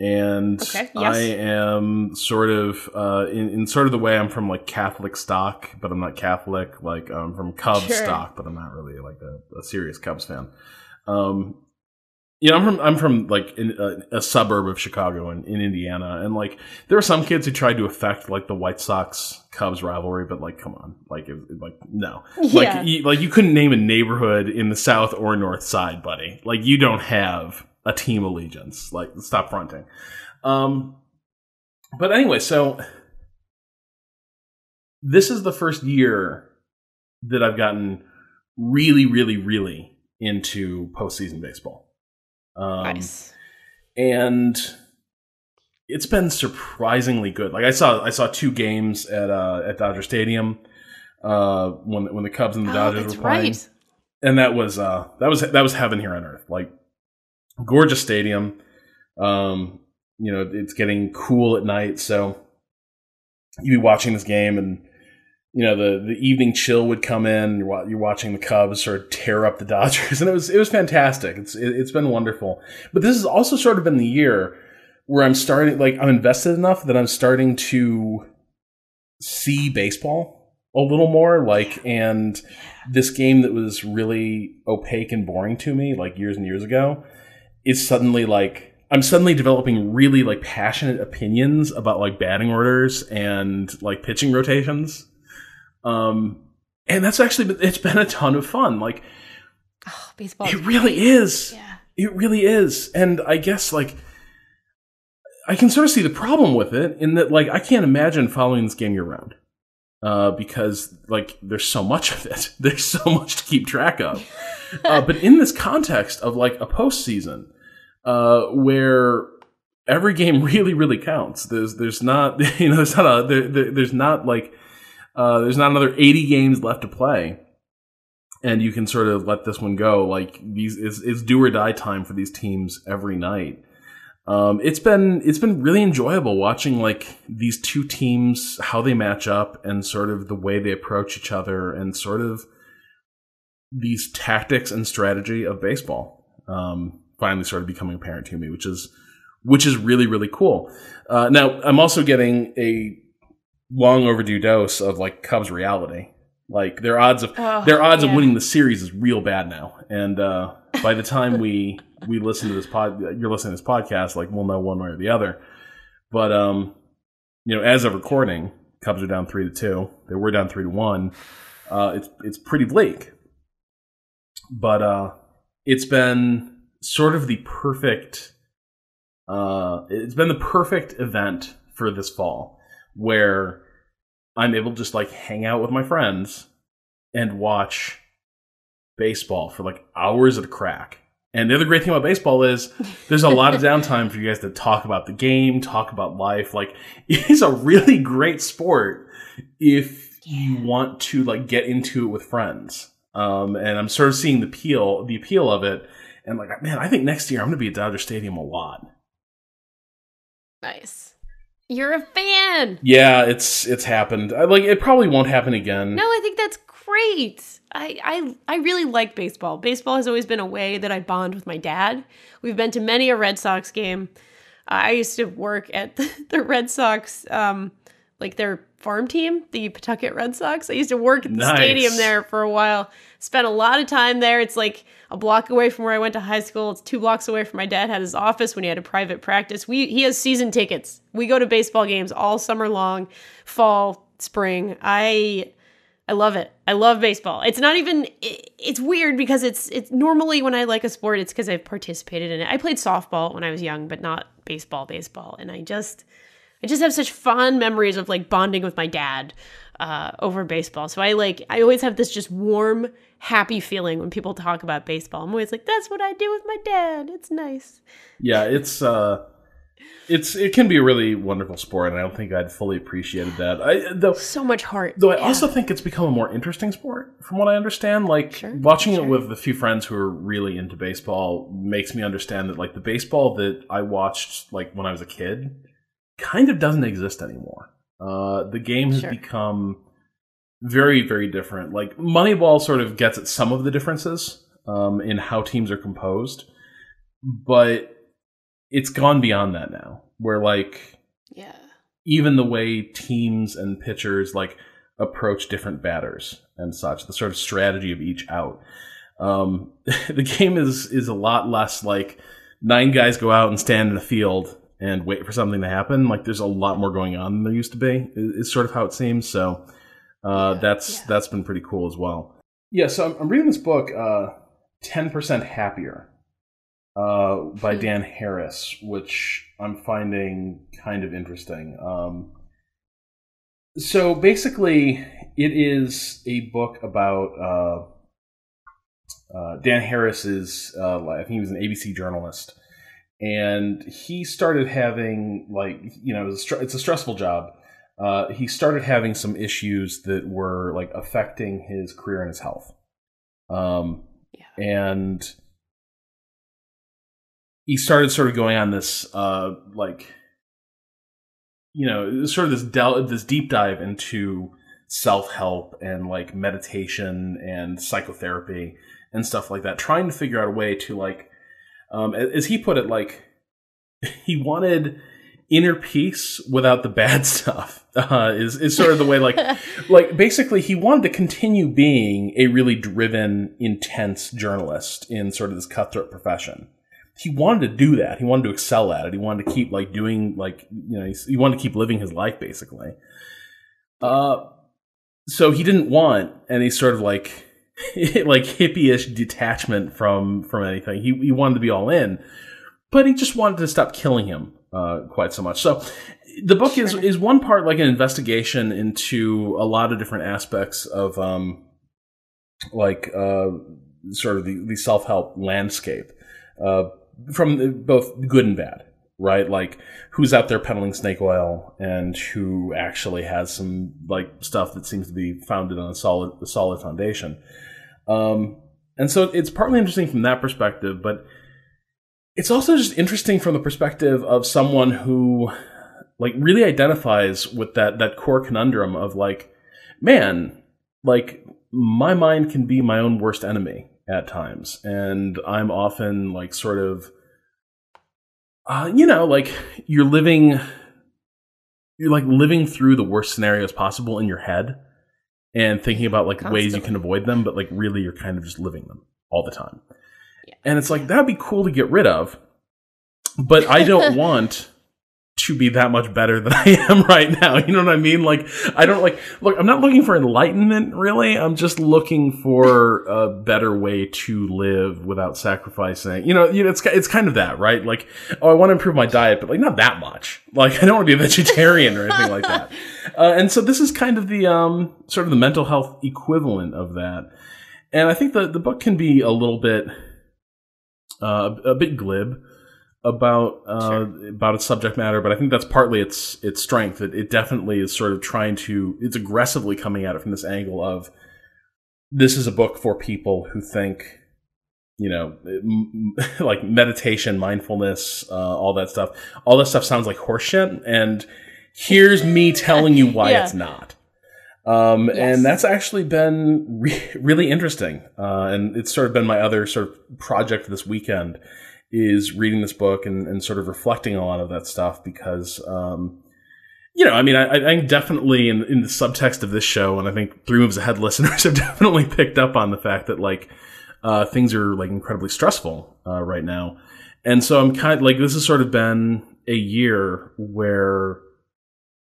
and Okay, I am sort of uh, in, in sort of the way I'm from like Catholic stock, but I'm not Catholic. Like I'm from Cubs Sure. stock, but I'm not really like a, a serious Cubs fan. Um, you know, I'm from I'm from like in a, a suburb of Chicago in, in Indiana, and like there were some kids who tried to affect like the White Sox Cubs rivalry, but like, come on, like, it- like no, Yeah. like you, like you couldn't name a neighborhood in the South or North Side, buddy. Like you don't have a team allegiance. Like stop fronting. Um, but anyway, so this is the first year that I've gotten really, really, really into postseason baseball. Um, nice. and it's been surprisingly good. Like I saw, I saw two games at uh, at Dodger Stadium uh, when when the Cubs and the Oh, Dodgers were playing, right. and that was uh, that was that was heaven here on earth. Like gorgeous stadium. Um, you know, it's getting cool at night, so you'd be watching this game and. You know the, the evening chill would come in. You're, you're watching the Cubs sort of tear up the [laughs] Dodgers, and it was it was fantastic. It's it, it's been wonderful. But this has also sort of been the year where I'm starting, like, I'm invested enough that I'm starting to see baseball a little more. Like, and this game that was really opaque and boring to me, like years and years ago, is suddenly like, I'm suddenly developing really like passionate opinions about like batting orders and like pitching rotations. Um, and that's actually, it's been a ton of fun. Like, Oh, baseball. it really great. is. Yeah. It really is. And I guess like I can sort of see the problem with it in that like I can't imagine following this game year round. Uh, because like there's so much of it. [laughs] There's so much to keep track of. [laughs] uh, but in this context of like a postseason, uh, where every game [laughs] really, really counts. There's there's not you know there's not a there, there, there's not like uh, there's not another 80 games left to play and you can sort of let this one go. Like these, it's, it's do or die time for these teams every night. Um, it's been it's been really enjoyable watching like these two teams how they match up and sort of the way they approach each other and sort of these tactics and strategy of baseball. Um, finally, started becoming apparent to me, which is which is really really cool. Uh, now I'm also getting a long overdue dose of like Cubs reality. Like their odds of Oh, their odds of winning the series is real bad now. And uh, by the time we [laughs] we listen to this pod, you're listening to this podcast, like we'll know one way or the other. But um, you know, as of recording, Cubs are down three to two. They were down three to one. Uh, it's it's pretty bleak. But uh, it's been sort of the perfect. Uh, it's been the perfect event for this fall, where I'm able to just like hang out with my friends and watch baseball for like hours at a crack. And the other great thing about baseball is there's a lot of [laughs] downtime for you guys to talk about the game, talk about life. Like [laughs] it is a really great sport if you want to like get into it with friends. Um, and I'm sort of seeing the appeal, the appeal of it. And like, man, I think next year I'm going to be at Dodger Stadium a lot. Nice. You're a fan. Yeah, it's it's happened. I, like it probably won't happen again. No, I think that's great. I, I I really like baseball. Baseball has always been a way that I bond with my dad. We've been to many a Red Sox game. I used to work at the, [laughs] the Red Sox, um, like their farm team, the Pawtucket Red Sox. I used to work at the Nice. stadium there for a while. Spent a lot of time there. It's like a block away from where I went to high school. It's two blocks away from my dad had his office when he had a private practice. We he has season tickets. We go to baseball games all summer long, fall, spring. I I love it. I love baseball. It's not even it- it's weird because it's it's normally when I like a sport it's cuz I've participated in it. I played softball when I was young, but not baseball baseball. And I just I just have such fond memories of like bonding with my dad uh, over baseball. So I like I always have this just warm, happy feeling when people talk about baseball. I'm always like, that's what I do with my dad. It's nice. Yeah, it's uh it's it can be a really wonderful sport and I don't think I'd fully appreciated that. I though So much heart. though I Yeah. also think it's become a more interesting sport from what I understand. Like Sure, watching sure. it with a few friends who are really into baseball makes me understand that like the baseball that I watched like when I was a kid kind of doesn't exist anymore. Uh the game has Sure. become very very different. Like Moneyball sort of gets at some of the differences um in how teams are composed, but it's gone beyond that now. Where like Yeah. even the way teams and pitchers like approach different batters and such, the sort of strategy of each out. Um, [laughs] the game is is a lot less like nine guys go out and stand in a field and wait for something to happen. Like there's a lot more going on than there used to be. Is, is sort of how it seems. So uh, Yeah, that's yeah. that's been pretty cool as well. Yeah. So I'm, I'm reading this book, uh, Ten Percent Happier, uh, by Hmm. Dan Harris, which I'm finding kind of interesting. Um, so basically, it is a book about uh, uh, Dan Harris is uh, I think he was an ABC journalist, and he started having like you know it's a, str- it's a stressful job. Uh, he started having some issues that were like affecting his career and his health. Um, Yeah. and he started sort of going on this uh like you know sort of this del- this deep dive into self-help and like meditation and psychotherapy and stuff like that trying to figure out a way to like um as he put it like [laughs] he wanted inner peace without the bad [laughs] stuff uh is is sort of the way like [laughs] like basically he wanted to continue being a really driven intense journalist in sort of this cutthroat profession. He wanted to do that. He wanted to excel at it. He wanted to keep like doing like you know he, he wanted to keep living his life basically. Uh so he didn't want any sort of like [laughs] like hippie-ish detachment from from anything he, he wanted to be all in but he just wanted to stop killing him uh, quite so much. So the book is Sure. is one part like an investigation into a lot of different aspects of um, like uh, sort of the, the self help landscape uh, from both good and bad. Right, like who's out there peddling snake oil, and who actually has some like stuff that seems to be founded on a solid, a solid foundation. Um, and so it's partly interesting from that perspective, but it's also just interesting from the perspective of someone who like really identifies with that that core conundrum of like man like my mind can be my own worst enemy at times. And i'm often like sort of uh, you know like you're living you're like living through the worst scenarios possible in your head and thinking about like ways you can avoid them but like really you're kind of just living them all the time Yeah. and it's like that'd be cool to get rid of but i don't [laughs] want to be that much better than [laughs] i am right now you know what i mean? Like i don't like look i'm not looking for enlightenment really. I'm just looking for a better way to live without sacrificing. You know you know it's it's kind of that right? Like oh i want to improve my diet but like not that much. Like i don't want to be a vegetarian or anything like that. [laughs] Uh, and so this is kind of the um sort of the mental health equivalent of that. And i think the the book can be a little bit uh, a bit glib about uh, about its subject matter, but I think that's partly its its strength. It, it definitely is sort of trying to it's aggressively coming at it from this angle of this is a book for people who think you know [laughs] like meditation, mindfulness, uh, all that stuff. All that stuff sounds like horseshit, and here's me telling you why [laughs] Yeah. it's not. Um, Yes. And that's actually been re- really interesting. Uh, and it's sort of been my other sort of project this weekend is reading this book and, and sort of reflecting a lot of that stuff because, um, you know, I mean, I, I think definitely in, in the subtext of this show, and I think Three Moves Ahead [laughs] listeners have definitely picked up on the fact that like uh, things are like incredibly stressful uh, right now, and so I'm kind of like this has sort of been a year where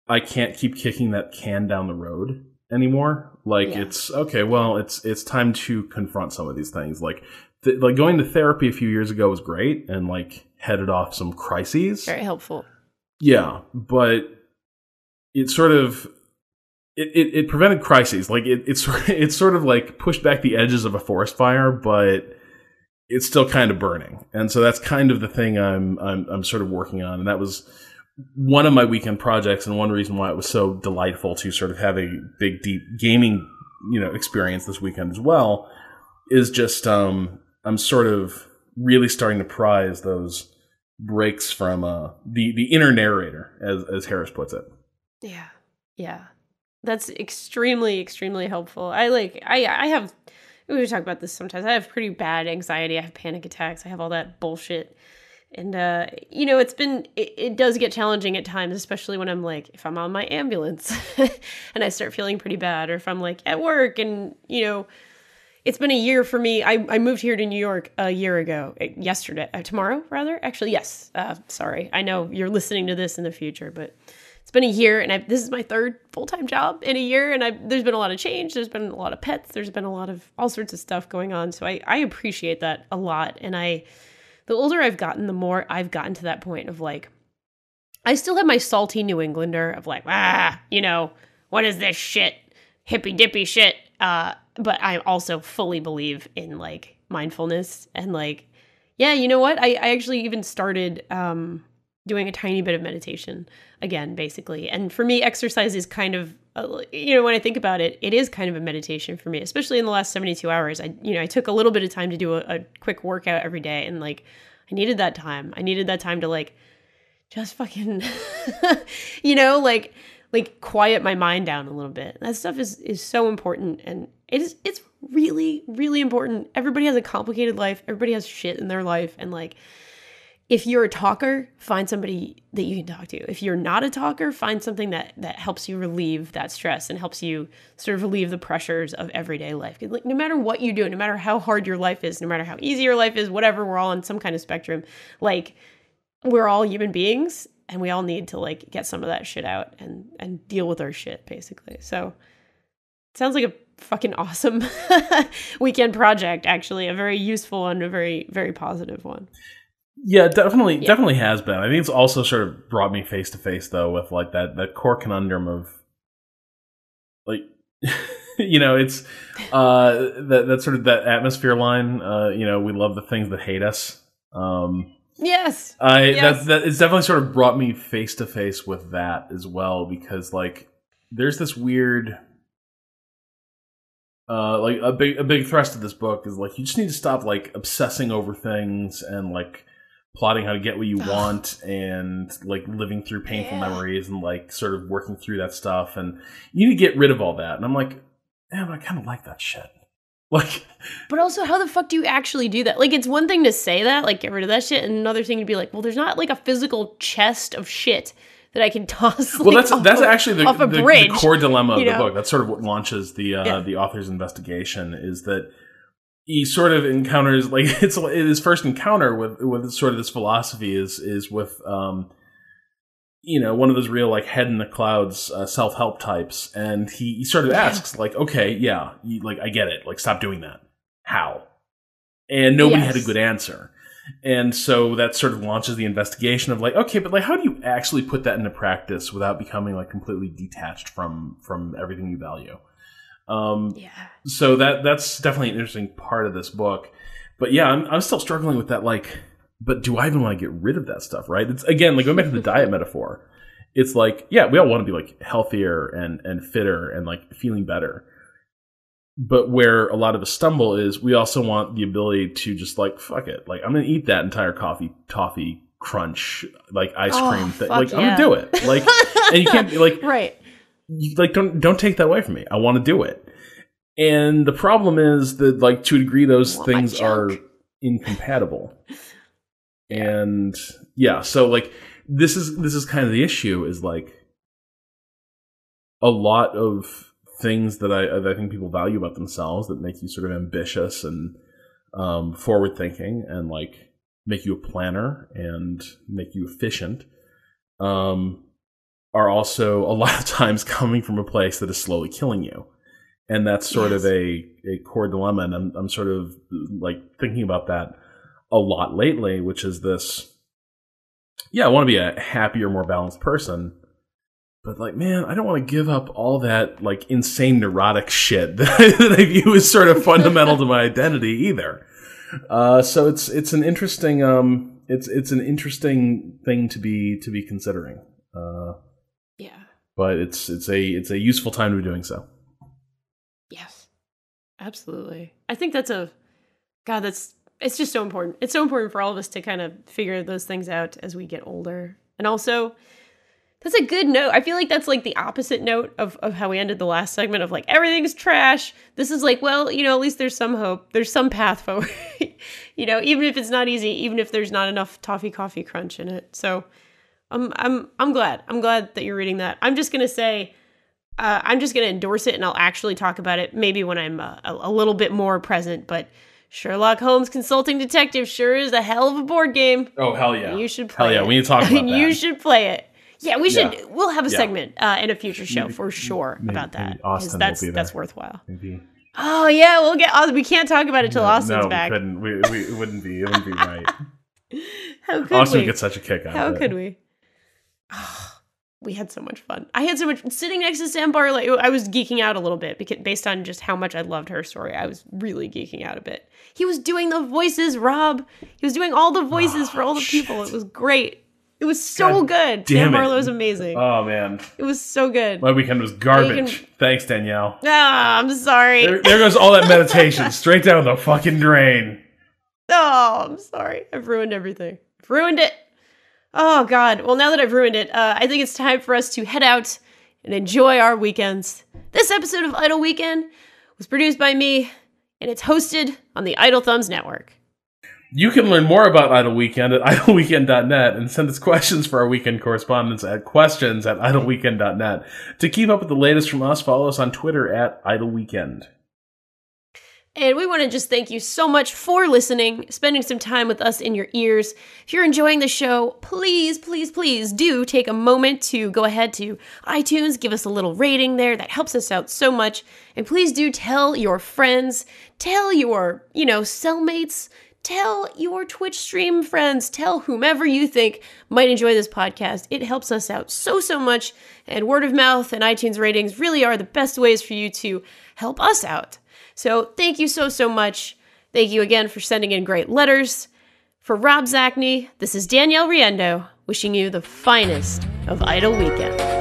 I can't keep kicking that can down the road anymore. Like Yeah. it's okay. Well, it's it's time to confront some of these things. Like th- like going to therapy a few years ago was great and like headed off some crises. Very helpful. Yeah, but it sort of it, it, it prevented crises. Like it, it's [laughs] it's sort of like pushed back the edges of a forest fire, but it's still kind of burning. And so that's kind of the thing I'm I'm I'm sort of working on. And that was one of my weekend projects and one reason why it was so delightful to sort of have a big deep gaming, you know, experience this weekend as well is just um I'm sort of really starting to prize those breaks from uh the the inner narrator as as Harris puts it. Yeah. Yeah. That's extremely, extremely helpful. I like I I have we talk about this sometimes. I have pretty bad anxiety. I have panic attacks. I have all that bullshit. And uh, you know, it's been it, it does get challenging at times, especially when I'm like if I'm on my ambulance [laughs] and I start feeling pretty bad, or if I'm like at work and you know it's been a year for me. I, I moved here to New York a year ago, eh, yesterday, uh, tomorrow rather. Actually, yes. Uh, sorry, I know you're listening to this in the future, but it's been a year, and I, this is my third full time job in a year, and I, there's been a lot of change. There's been a lot of pets. There's been a lot of all sorts of stuff going on. So I, I appreciate that a lot, and I, the older I've gotten, the more I've gotten to that point of like, I still have my salty New Englander of like, ah, you know, what is this shit, hippy dippy shit. Uh, but I also fully believe in like mindfulness and like, yeah, you know what? I, I actually even started um, doing a tiny bit of meditation again, basically. And for me, exercise is kind of, uh, you know, when I think about it, it is kind of a meditation for me, especially in the last 72 hours. I, you know, I took a little bit of time to do a, a quick workout every day and like, I needed that time. I needed that time to like, just fucking, [laughs] you know, like, like quiet my mind down a little bit. That stuff is is so important and it is it's really really important. Everybody has a complicated life. Everybody has shit in their life and like if you're a talker, find somebody that you can talk to. If you're not a talker, find something that that helps you relieve that stress and helps you sort of relieve the pressures of everyday life. Like no matter what you do, no matter how hard your life is, no matter how easy your life is, whatever, we're all on some kind of spectrum. Like we're all human beings and we all need to like get some of that shit out and and deal with our shit basically. So it sounds like a fucking awesome [laughs] weekend project actually, a very useful and a very very positive one. Yeah, definitely yeah. definitely has been. I think it's also sort of brought me face to face though with like that that core conundrum of like [laughs] you know, it's uh that that sort of that atmosphere line, uh, you know, we love the things that hate us. Um Yes. I yes. that that it's definitely sort of brought me face to face with that as well because like there's this weird uh like a big a big thrust of this book is like you just need to stop like obsessing over things and like plotting how to get what you want and like living through painful yeah. memories and like sort of working through that stuff and you need to get rid of all that and i'm like man i kind of like that shit [laughs] Like, but also, how the fuck do you actually do that? Like, it's one thing to say that, like, get rid of that shit, and another thing to be like, well, there's not like a physical chest of shit that I can [laughs] toss. Like, well, that's that's actually the, the, bridge, the, core dilemma of the know? book. That's sort of what launches the uh, yeah. the author's investigation. Is that he sort of encounters [laughs] like it's his first encounter with with sort of this philosophy is is with um, you know, one of those real like head in the clouds uh, self help types, and he, he sort of asks like, okay, yeah, you, like I get it, like stop doing that. How? And nobody yes. had a good answer. And so that sort of launches the investigation of like, okay, but like, how do you actually put that into practice without becoming like completely detached from from everything you value? Um, yeah. So that that's definitely an interesting part of this book. But yeah, I'm I'm still struggling with that like but do I even want to get rid of that stuff? Right? It's again like going back to the diet [laughs] metaphor. It's like yeah, we all want to be like healthier and and fitter and like feeling better. But where a lot of the stumble is, we also want the ability to just like fuck it, like I'm gonna eat that entire coffee toffee crunch like ice oh, cream thing. Like yeah. I'm gonna do it. Like and you can't be like [laughs] right. You, like don't don't take that away from me. I want to do it. And the problem is that like to a degree those things are incompatible [laughs] and yeah so like this is this is kind of the issue is like a lot of things that I that I think people value about themselves that make you sort of ambitious and um, forward thinking and like make you a planner and make you efficient um, are also a [laughs] lot of times coming from a place that is slowly killing you and that's sort yes. of a, a core dilemma and I'm, I'm sort of like thinking about that a lot lately, which is this yeah, I want to be a happier, more balanced person. But like, man, I don't want to give up all that like insane neurotic shit [laughs] that I view as sort of fundamental to my identity either. Uh, so it's it's an interesting um it's it's an interesting thing to be to be considering. Uh, yeah. But it's it's a it's a useful time to be doing so. Yes. Absolutely. I think that's a God, that's it's just so important. It's so important for all of us to kind of figure those things out as we get older. And also That's a good note. I feel like that's like the opposite note of, of how we ended the last segment of like everything's trash. This is like, well, you know, at least there's some hope. There's some path forward. [laughs] you know, even if it's not easy, even if there's not enough toffee coffee crunch in it. So I'm I'm I'm glad. I'm glad that you're reading that. I'm just gonna say uh, I'm just gonna endorse it and I'll actually talk about it maybe when I'm uh, a, a little bit more present. But Sherlock Holmes Consulting Detective sure is a hell of a board game. Oh hell yeah! You should play hell yeah. it. We need to talk [laughs] about that. you should play it. Yeah, we should. Yeah. We'll have a Yeah. segment uh, in a future show Maybe- for sure maybe- about that. maybe Austin will that's that's worthwhile. Maybe. Oh yeah, we'll get. Austin. We can't talk about it till Austin's no, back. we couldn't. We, we it wouldn't be. It wouldn't be right. [laughs] How could we? Austin we? gets such a kick out How of it. How could we? We had so much fun. I had so much sitting next to Sam Barlow. I was geeking out a little bit because based on just how much I loved her story, I was really geeking out a bit. He was doing the voices, Rob. He was doing all the voices for all the [sighs] people. It was great. It was so God good. damn Sam. Barlow was amazing. Oh man, it was so good. my weekend was garbage. can- Thanks, Danielle. Ah, I'm sorry. There, there goes all that meditation [laughs] straight down the fucking drain. Oh, I'm sorry. I've ruined everything. I've ruined it. Oh, God. Well, now that I've ruined it, uh, I think it's time for us to head out and enjoy our weekends. This episode of Idle Weekend was produced by me, and it's hosted on the Idle Thumbs Network. You can learn more about Idle Weekend at [laughs] idleweekend.net and send us questions for our weekend correspondence at questions at idleweekend.net. To keep up with the latest from us, follow us on Twitter at Idle Weekend. And we want to just thank you so much for listening, spending some time with us in your ears. If you're enjoying the show, please, please, please do take a moment to go ahead to iTunes, give us a little rating there. That helps us out so much. And please do tell your friends, tell your, you know, cellmates, tell your Twitch stream friends, tell whomever you think might enjoy this podcast. It helps us out so, so much. And word of mouth and iTunes ratings really are the best ways for you to help us out. So thank you so, so much. Thank you again for sending in great letters. For Rob Zacny, this is Danielle Riendeau wishing you the finest of Idle Weekend.